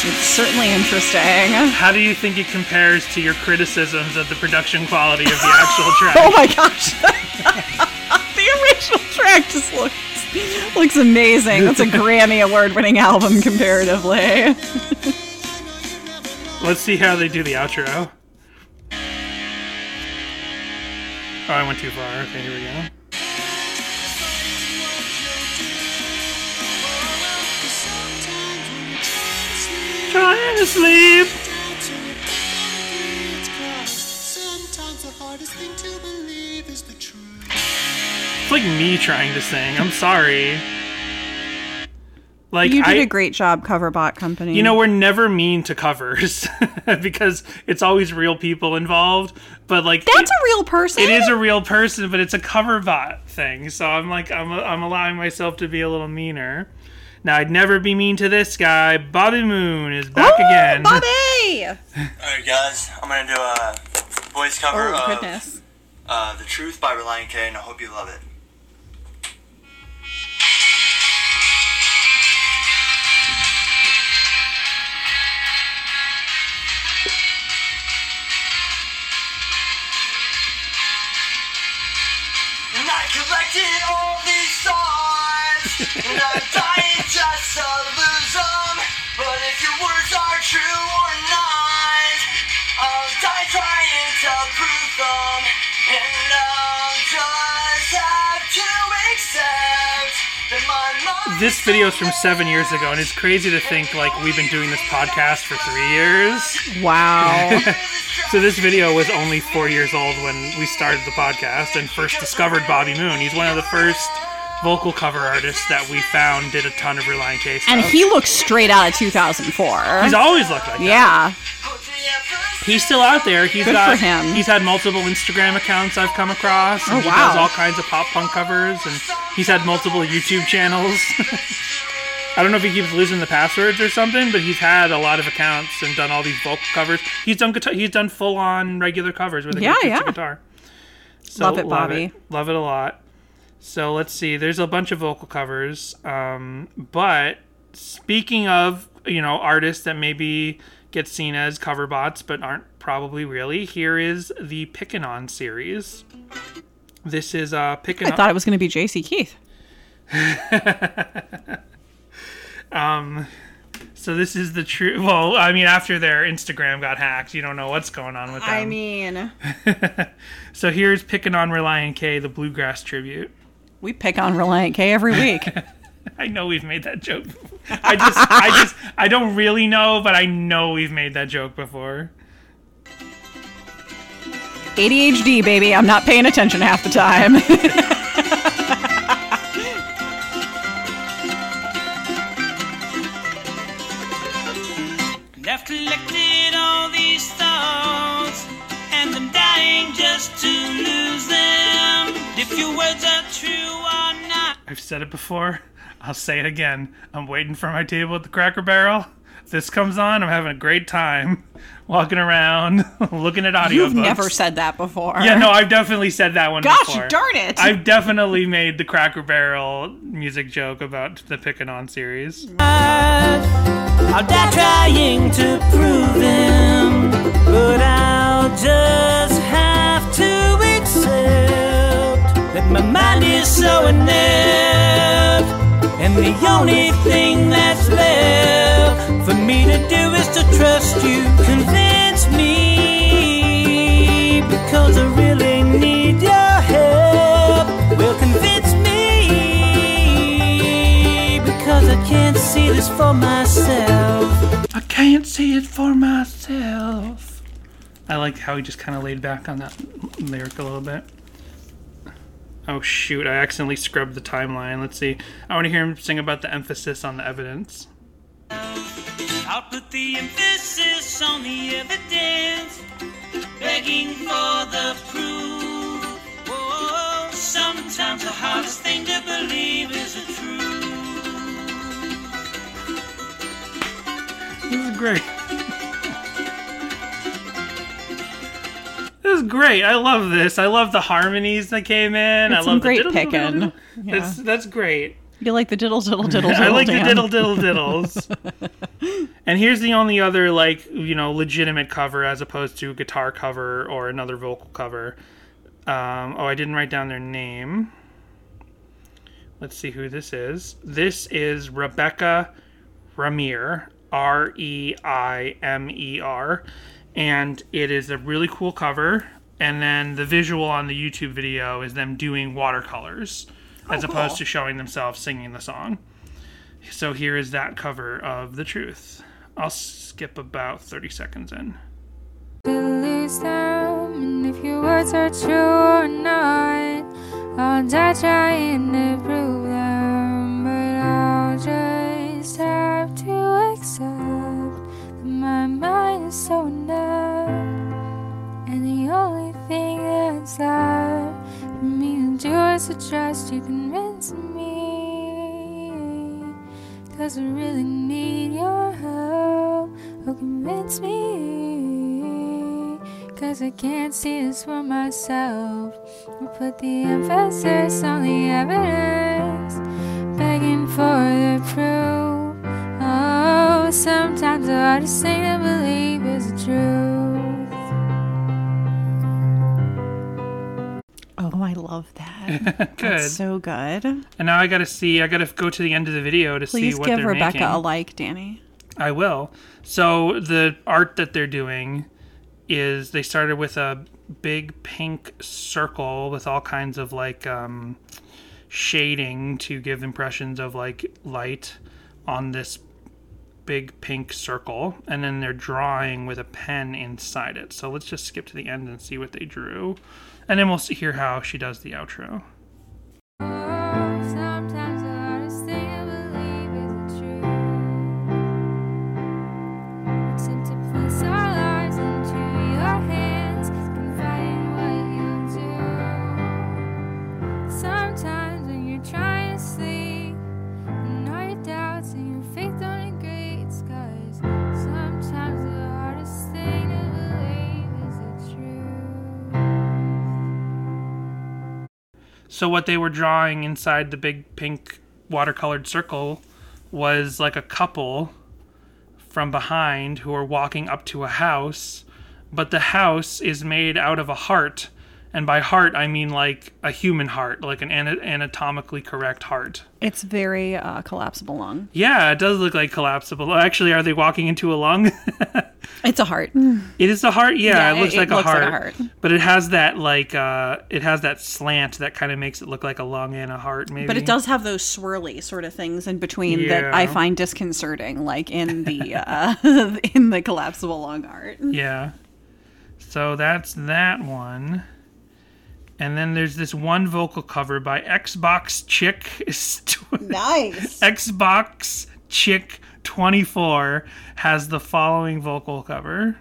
It's certainly interesting. [LAUGHS] How do you think it compares to your criticisms of the production quality of the actual [LAUGHS] track? Oh my gosh. [LAUGHS] the original track just looks looks amazing. That's a Grammy award winning album comparatively. Let's see how they do the outro. Oh, I went too far. Okay, here we go. Trying to sleep. Sometimes the hardest thing to believe is the truth. It's like me trying to sing. I'm sorry. Like You did I, a great job, Coverbot Company. You know, we're never mean to covers [LAUGHS] because it's always real people involved. But like, that's a real person. it is a real person, but it's a coverbot thing. So I'm like, I'm, I'm allowing myself to be a little meaner. Now I'd never be mean to this guy. Bobby Moon is back Ooh, again. Bobby! [LAUGHS] Alright, guys, I'm gonna do a voice cover Oh, of goodness. uh, The Truth by Relient K, and I hope you love it. And I collected all these thoughts, and I'm dying just to lose them. But if your words are true or not, I'll die trying to prove them. And I'll just have to accept that my mind This video is from seven years ago, and it's crazy to think like we've been doing this podcast for three years. Wow. [LAUGHS] So this video was only four years old when we started the podcast and first discovered Bobby Moon. He's one of the first vocal cover artist that we found did a ton of Relient K stuff. and he looks straight out of 2004. he's always looked like that. yeah. He's still out there. He's Good got for him. he's had multiple Instagram accounts I've come across. Oh, and Oh, he wow. does all kinds of pop punk covers and he's had multiple YouTube channels. [LAUGHS] I don't know if he keeps losing the passwords or something, but he's had a lot of accounts and done all these vocal covers. He's done guitar, he's done full on regular covers with a Yeah, yeah. guitar. So Love it, Bobby. It. Love it a lot. So let's see. There's a bunch of vocal covers, um, but speaking of you know artists that maybe get seen as cover bots but aren't probably really, here is the Pickin' On series. This is uh Pickin' I thought it was going to be JC Keith. [LAUGHS] Um so this is the true. Well, I mean, after their Instagram got hacked, you don't know what's going on with them. I mean, [LAUGHS] so here's Pickin' On Relient K, the bluegrass tribute. We pick on Relient K every week. [LAUGHS] I know we've made that joke. I just, I just, I don't really know, but I know we've made that joke before. ADHD, baby. I'm not paying attention half the time. [LAUGHS] I've said it before. I'll say it again. I'm waiting for my table at the Cracker Barrel. If this comes on, I'm having a great time walking around, [LAUGHS] looking at audiobooks. You've never said that before. Yeah, no, I've definitely said that one Gosh before. darn it. I've definitely made the Cracker Barrel music joke about the Pickin' On series. I'll die trying to prove them, but I'll just have to accept that my mind is so inept, and the only thing that's left for me to do is to trust you. Convince me, because I really need your help. Well, convince me, because I can't see this for myself. I can't see it for myself. I like how he just kind of laid back on that lyric a little bit. Oh shoot, I accidentally scrubbed the timeline. Let's see. I want to hear him sing about the emphasis on the evidence. I'll put the emphasis on the evidence, begging for the proof. Oh, sometimes the hardest thing to believe is the truth. This is great. This is great. I love this. I love the harmonies that came in. I love some the great diddle, diddle, picking. diddle. Yeah. That's that's great. You like the diddle, diddle, diddle, diddle. [LAUGHS] I like the diddle diddle [LAUGHS] diddles. and here's the only other like you know legitimate cover as opposed to guitar cover or another vocal cover. Um, oh, I didn't write down their name. Let's see who this is. This is Rebecca Reimer, R E I M E R, and it is a really cool cover. And then the visual on the YouTube video is them doing watercolors oh, as opposed to showing themselves singing the song. So here is that cover of The Truth. I'll skip about 30 seconds in. lose them, and if your words are true or not, I'll die trying to prove them, but I'll just have to accept that my mind is so numb, and the only thing that's left for me to do is to trust you, convince me, doesn't really need your help or convince me. Cause I can't see this for myself. We put the emphasis on the evidence, sometimes the hardest thing to believe is the truth. Oh, I love that. [LAUGHS] Good. That's so good. and now I gotta see. I gotta go to the end of the video to Please see what give they're Rebecca making. a like, Danny. I will. So the art that they're doing is they started with a big pink circle with all kinds of like um, shading to give impressions of like light on this big pink circle, and then they're drawing with a pen inside it. So let's just skip to the end and see what they drew, and then we'll see, hear how she does the outro. So what they were drawing inside the big pink watercolored circle was like a couple from behind who are walking up to a house, but the house is made out of a heart. And by heart, I mean like a human heart, like an anatomically correct heart. It's very uh, collapsible lung. Yeah, it does look like collapsible. Actually, are they walking into a lung? [LAUGHS] It's a heart. It is a heart. Yeah, Yeah, it looks, it- like, it a looks like a heart. But it has that like uh it has that slant that kind of makes it look like a lung and a heart maybe. But it does have those swirly sort of things in between that I find disconcerting, like in the uh, [LAUGHS] in the collapsible lung art. Yeah. So that's that one. And then there's this one vocal cover by Xbox Chick [LAUGHS] Nice. Xbox Chick 24 has the following vocal cover.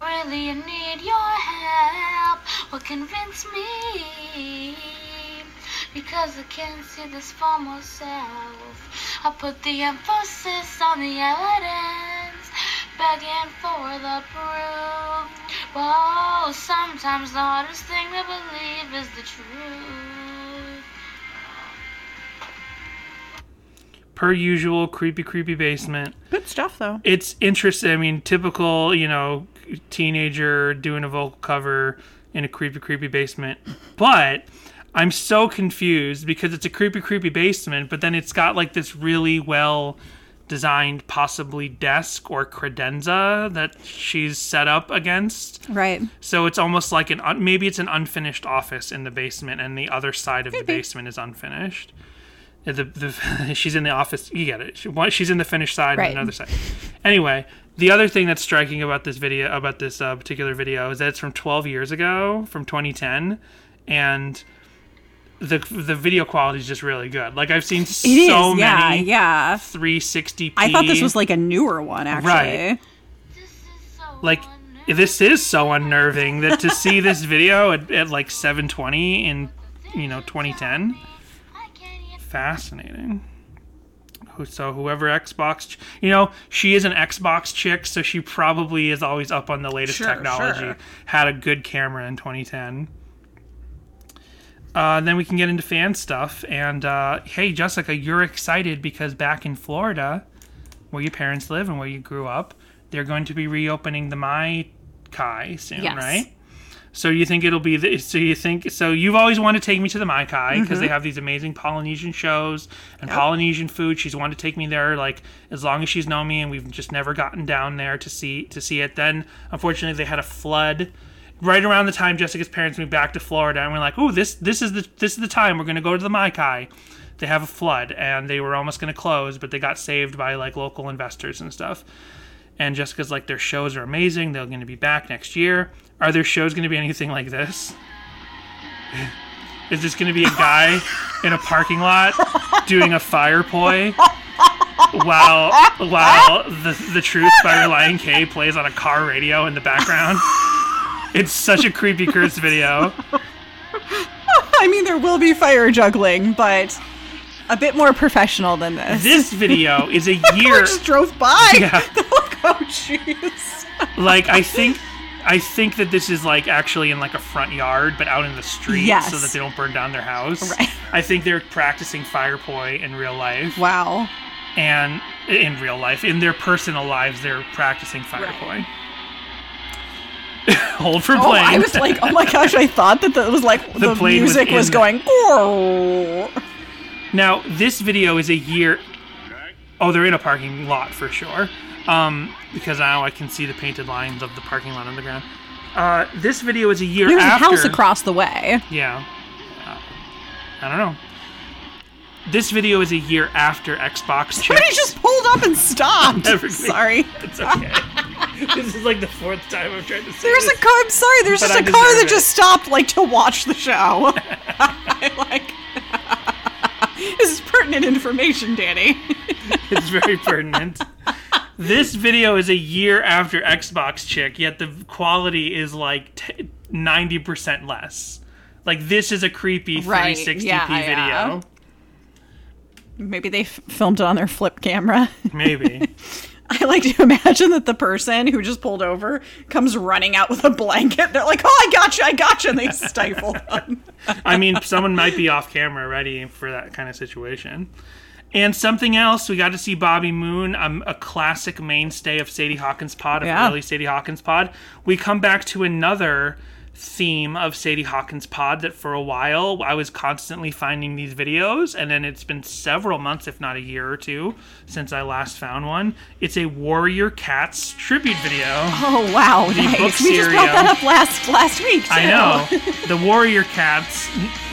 Really, need your help. Well, convince me. Because I can't see this for myself. I put the emphasis on the evidence, begging for the proof. Whoa, sometimes the hardest thing to believe is the truth. Per usual, creepy, creepy basement. Good stuff, though. It's interesting. I mean, typical, you know, teenager doing a vocal cover in a creepy, creepy basement. But I'm so confused because it's a creepy, creepy basement, but then it's got like this really well designed, possibly desk or credenza that she's set up against. Right. So it's almost like an un- maybe it's an unfinished office in the basement, and the other side of the basement is unfinished. Uh, The, the [LAUGHS] she's in the office. You get it. She, she's in the finished side, Right. and another side. Anyway, the other thing that's striking about this video, about this uh, particular video, is that it's from 12 years ago, from 2010, and the the video quality is just really good. Like I've seen It so is. yeah, many yeah. 360p. I thought this was like a newer one, actually. Right. This is so like this is so unnerving that to see this video at, at like 720 in you know 2010 I can't even fascinating so whoever xbox you know she is an xbox chick so she probably is always up on the latest Sure, technology sure. had a good camera in 2010 uh, then we can get into fan stuff and uh, hey jessica you're excited because back in florida where your parents live and where you grew up they're going to be reopening the mai kai soon Yes. right so you think it'll be the, so you think so you've always wanted to take me to the Mai Kai because they have these amazing Polynesian shows and Polynesian food. She's wanted to take me there like as long as she's known me and we've just never gotten down there to see to see it. Then unfortunately they had a flood right around the time Jessica's parents moved back to Florida and we're like, "Oh, this this is the this is the time we're going to go to the Mai Kai." They have a flood and they were almost going to close, but they got saved by like local investors and stuff. And Jessica's like, their shows are amazing. They're going to be back next year. Are their shows going to be anything like this? Is this going to be a guy in a parking lot doing a fire poi while while the the truth by Relient K plays on a car radio in the background? It's such a creepy Kurtz video. [LAUGHS] I mean, there will be fire juggling, but A bit more professional than this. This video is a [LAUGHS] year. just drove by. Yeah. like, oh, jeez. like I think I think that this is like actually in like a front yard, but out in the street, Yes. so that they don't burn down their house. Right. I think they're practicing fire poi in real life, Wow. and in real life, in their personal lives, they're practicing fire Right. poi. [LAUGHS] Hold for Oh, plane. I was like, oh my gosh, I thought that that was like the, plane music was, in- going. Now, this video is a year. Oh, they're in a parking lot for sure. Um, because now I can see the painted lines of the parking lot on the ground. Uh, this video is a year There's after. a house across the way. Yeah. Uh, I don't know. This video is a year after Xbox Somebody chips. just pulled up and stopped. [LAUGHS] Everything. Sorry. It's okay. [LAUGHS] this is like the fourth time I've tried to say There's a car. I'm sorry. There's just I a car that it. just stopped, like to watch the show. [LAUGHS] Like. this is pertinent information, Danny. It's very pertinent. this video is a year after Xbox Chick, yet the quality is like t- 90% less. Like this is a creepy Right, 360p yeah, yeah. Maybe they f- filmed it on their flip camera. Maybe. [LAUGHS] I like to imagine that the person who just pulled over comes running out with a blanket. They're like, "Oh, I got you, I got you," and they [LAUGHS] stifle them. I mean, someone might be off camera ready for that kind of situation. And something else, we got to see Bobby Moon, um, a classic mainstay of Sadie Hawkins Pod, of Yeah. early Sadie Hawkins Pod. We come back to another theme of Sadie Hawkins Pod that for a while I was constantly finding these videos, and then it's been several months, if not a year or two, since I last found one. It's a Warrior Cats tribute video. Oh wow, book nice. We just brought that up last last week. Too. I know. the Warrior Cats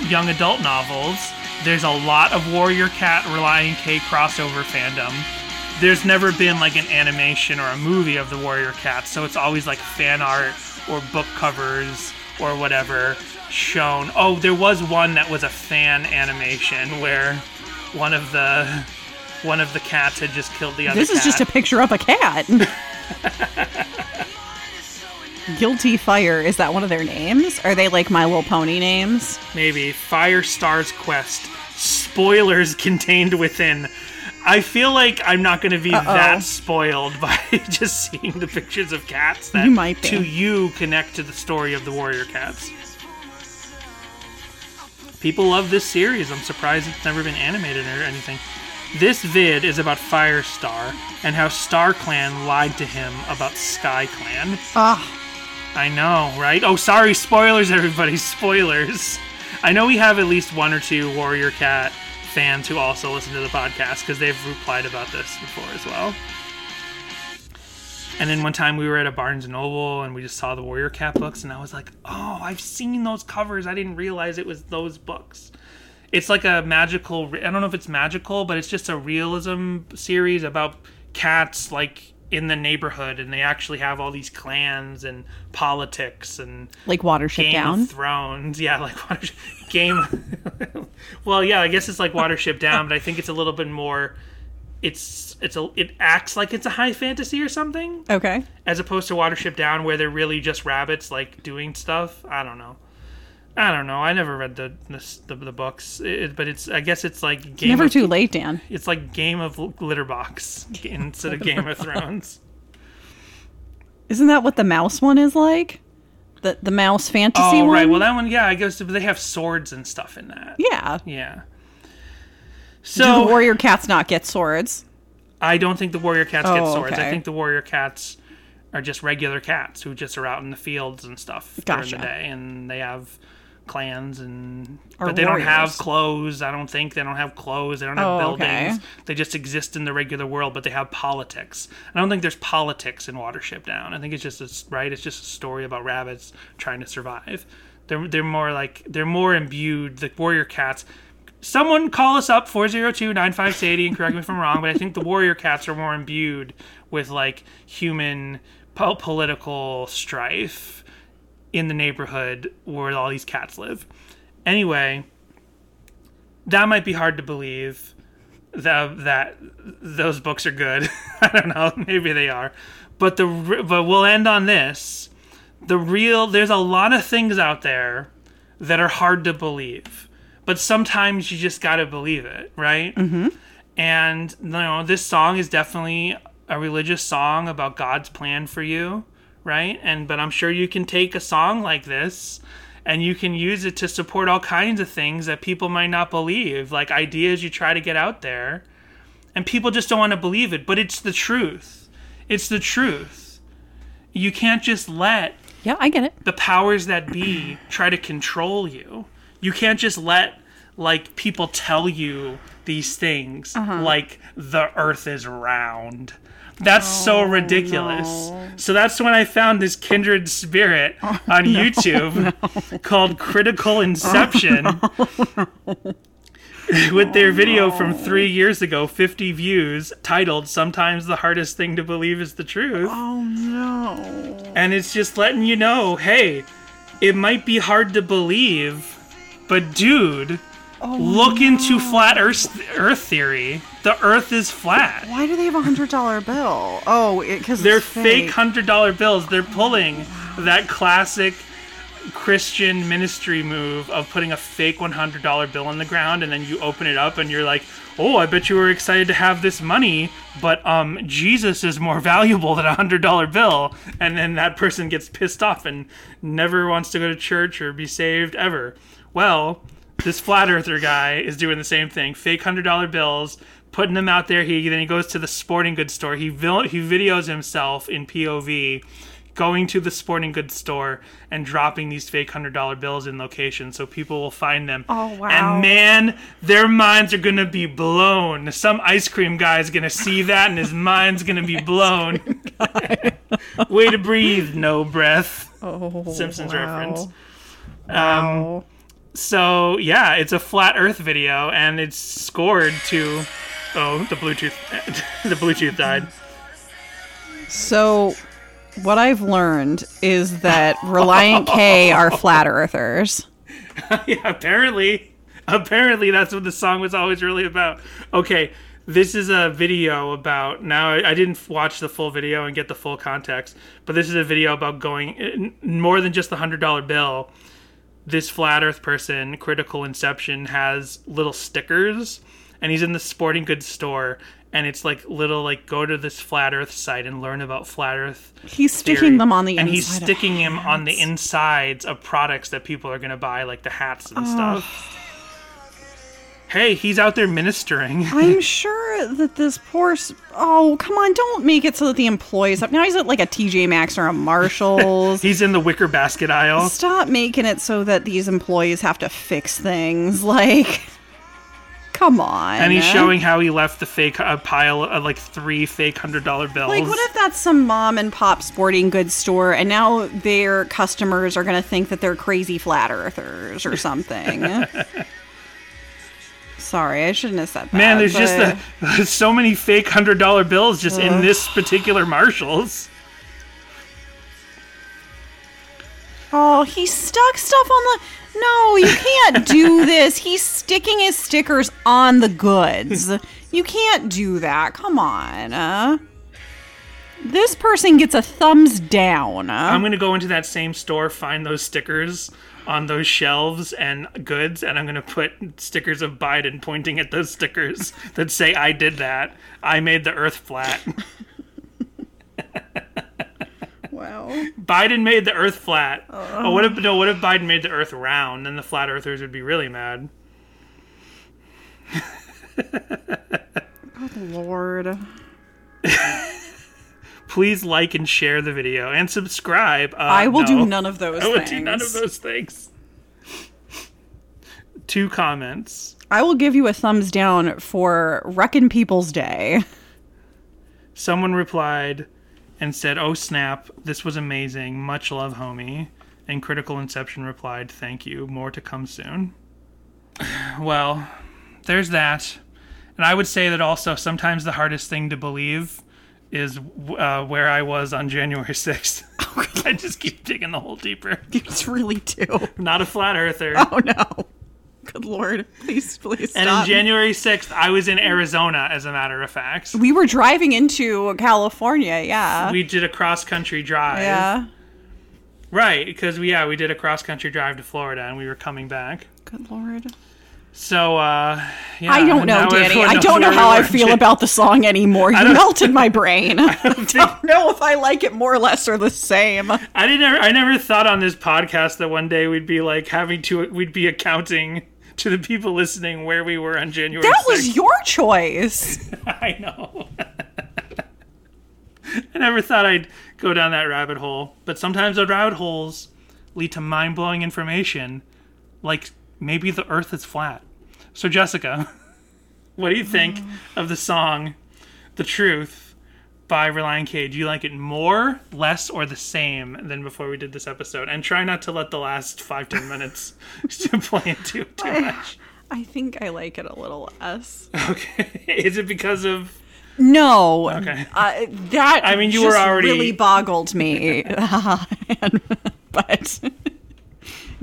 young adult novels. There's a lot of Warrior Cat Relient K crossover fandom. There's never been like an animation or a movie of the Warrior Cats, so it's always like fan art or book covers or whatever shown. Oh, there was one that was a fan animation where one of the one of the cats had just killed the other This is just a picture of a cat. [LAUGHS] Guilty Fire is that one of their names? Are they like My Little Pony names? Maybe Fire Stars Quest. Spoilers contained within. I feel like I'm not going to be that spoiled [LAUGHS] by just seeing the pictures of cats that You might be. to you connect to the story of the Warrior Cats. People love this series. I'm surprised it's never been animated or anything. This vid is about Firestar and how Star Clan lied to him about Sky Clan. Ah, I know, right? Oh, sorry, spoilers, everybody. [LAUGHS] Spoilers. I know we have at least one or two Warrior Cat fans who also listen to the podcast because they've replied about this before as well. And then one time we were at a Barnes and Noble and we just saw the Warrior Cat books, and I was like, "Oh, I've seen those covers. I didn't realize it was those books." It's like a magical. I don't know if it's magical, but it's just a realism series about cats like in the neighborhood, and they actually have all these clans and politics and like Watership Game Down. of Thrones. Yeah, like Watership [LAUGHS] Game. [LAUGHS] well, yeah, I guess it's like Watership Down, but I think it's a little bit more. It's it's a it acts like it's a high fantasy or something, Okay. as opposed to Watership Down, where they're really just rabbits like doing stuff. I don't know. I don't know. I never read the the, the, the books, it, but it's I guess it's like Game Never of, too late, Dan. It's like Game of Glitterbox instead of Game of Thrones. [LAUGHS] Isn't that what the mouse one is like? The the mouse fantasy Oh one. right, well that one, yeah, I guess they have swords and stuff in that. yeah. Yeah. So Do the warrior cats not get swords? I don't think the warrior cats get Oh, swords. I think the warrior cats are just regular cats who just are out in the fields and stuff during the day, and they have clans and Are but they don't have clothes. I don't think they don't have clothes. They don't have Oh, buildings. okay. They just exist in the regular world, but they have politics. I don't think there's politics in Watership Down. I think it's just a, right. It's just a story about rabbits trying to survive. They're they're more like they're more imbued. The warrior cats. Someone call us up 402-9580 and correct me if I'm wrong, but I think the warrior cats are more imbued with like human po- political strife in the neighborhood where all these cats live. Anyway, that might be hard to believe that that those books are good. [LAUGHS] I don't know, [LAUGHS] maybe they are. But the but we'll end on this. The real there's a lot of things out there that are hard to believe. but sometimes you just got to believe it, right? Mm-hmm. And you know, this song is definitely a religious song about God's plan for you, right? And but I'm sure you can take a song like this and you can use it to support all kinds of things that people might not believe, like ideas you try to get out there. And people just don't want to believe it, but it's the truth. It's the truth. You can't just let Yeah, I get it. the powers that be try to control you. You can't just let like people tell you these things uh-huh. like the earth is round. That's so oh, ridiculous. So that's when I found this kindred spirit oh, on YouTube [LAUGHS] called Critical Inception. Oh, [LAUGHS] With their video from three years ago, 50 views, titled Sometimes the Hardest Thing to Believe is the Truth. Oh no. And it's just letting you know, hey, it might be hard to believe, but dude, look into flat Earth, Earth theory. The Earth is flat. Why do they have a hundred dollar bill? Oh, because They're fake hundred dollar bills. They're pulling that classic Christian ministry move of putting a fake one hundred dollar bill on the ground, and then you open it up, and you're like, "Oh, I bet you were excited to have this money, but um, Jesus is more [LAUGHS] valuable than a hundred dollar bill." And then that person gets pissed off and never wants to go to church or be saved ever. Well, this flat earther guy is doing the same thing. Fake hundred dollar bills, putting them out there. He then he goes to the sporting goods store. He vil- he videos himself in POV going to the sporting goods store and dropping these fake hundred dollar bills in locations so people will find them. Oh, wow. And man, their minds are gonna be blown. Some ice cream guy's gonna see that and his [LAUGHS] mind's gonna be blown. [LAUGHS] Way to breathe, no breath. Oh, Simpsons wow. reference. Um, Wow. So yeah, it's a flat Earth video, and it's scored to. Oh, the Bluetooth, [LAUGHS] the Bluetooth died. So, what I've learned is that Relient K are flat earthers. [LAUGHS] yeah, apparently, apparently that's what the song was always really about. Okay, this is a video about. Now I, I didn't watch the full video and get the full context, but this is a video about going more than just the hundred dollar bill. This flat Earth person, Critical Inception, has little stickers, and he's in the sporting goods store. And it's like little like go to this flat Earth site and learn about flat Earth. He's sticking theory. them on the and he's sticking him on the insides of products that people are gonna buy, like the hats and stuff. Hey, he's out there ministering. [LAUGHS] I'm sure that this poor. Oh, come on! Don't make it so that the employees have. Now he's at like a TJ Maxx or a Marshalls. [LAUGHS] he's in the wicker basket aisle. Stop making it so that these employees have to fix things. [LAUGHS] Like, come on. And he's showing how he left the fake a pile of like three fake hundred dollar bills. Like, what if that's some mom and pop sporting goods store, and now their customers are going to think that they're crazy flat earthers or something? [LAUGHS] Sorry, I shouldn't have said that. Man, there's just but- the, [LAUGHS] so many fake hundred dollar bills just in this particular Marshalls. Oh, he stuck stuff on the. No, you can't do this. He's sticking his stickers on the goods. You can't do that. Come on. Uh, this person gets a thumbs down. I'm gonna go into that same store, find those stickers on those shelves and goods, and I'm gonna put stickers of Biden pointing at those stickers that say I did that. I made the earth flat. [LAUGHS] wow. Biden made the Earth flat. Oh, what if no? What if Biden made the Earth round? Then the flat Earthers would be really mad. Good Lord. [LAUGHS] Please like and share the video and subscribe. Uh, I will no. do none of those I will things. do none of those things. Two comments. I will give you a thumbs down for Wreckin' People's Day. Someone replied and said, "Oh snap! This was amazing. Much love, homie." And Critical Inception replied, "Thank you. More to come soon." [SIGHS] Well, there's that. And I would say that also sometimes the hardest thing to believe is uh, where I was on January [LAUGHS] 6th. [LAUGHS] I just keep digging the hole deeper. It's really do. [LAUGHS] Not a flat earther. Oh no. [LAUGHS] Good lord. Please, please and stop. on January 6th, I was in Arizona, as a matter of fact. we were driving into California, yeah. We did a cross country drive. yeah. Right, because we yeah, we did a cross country drive to Florida and we were coming back. Good lord. So, uh, yeah, I don't know, now Danny. I don't know how I feel [LAUGHS] about the song anymore. You melted my [LAUGHS] brain. I don't know if I like it more or less or the same. I didn't. Ever, I never thought on this podcast that one day we'd be like having to. We'd be accounting [LAUGHS] to the people listening where we were on January. That 6th. was your choice. [LAUGHS] I know. I never thought I'd go down that rabbit hole, but sometimes the rabbit holes lead to mind blowing information, like maybe the Earth is flat. So, Jessica, [LAUGHS] what do you think mm. of the song "The Truth" by Relient K? Do you like it more, less, or the same than before we did this episode? And try not to let the last five ten minutes [LAUGHS] [LAUGHS] play into it too much. I think I like it a little less. Okay, [LAUGHS] is it because of No. Okay. Uh, that I mean, you were already- really boggled me. But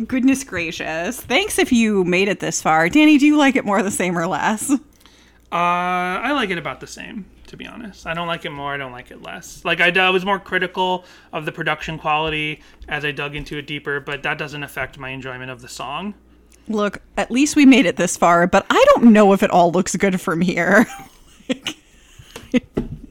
goodness gracious. Thanks if you made it this far. Danny, do you like it more the same or less? Uh, I like it about the same, to be honest. I don't like it more. I don't like it less. Like I, I was more critical of the production quality as I dug into it deeper, but that doesn't affect my enjoyment of the song. Look, at least we made it this far, but I don't know if it all looks good from here. [LAUGHS]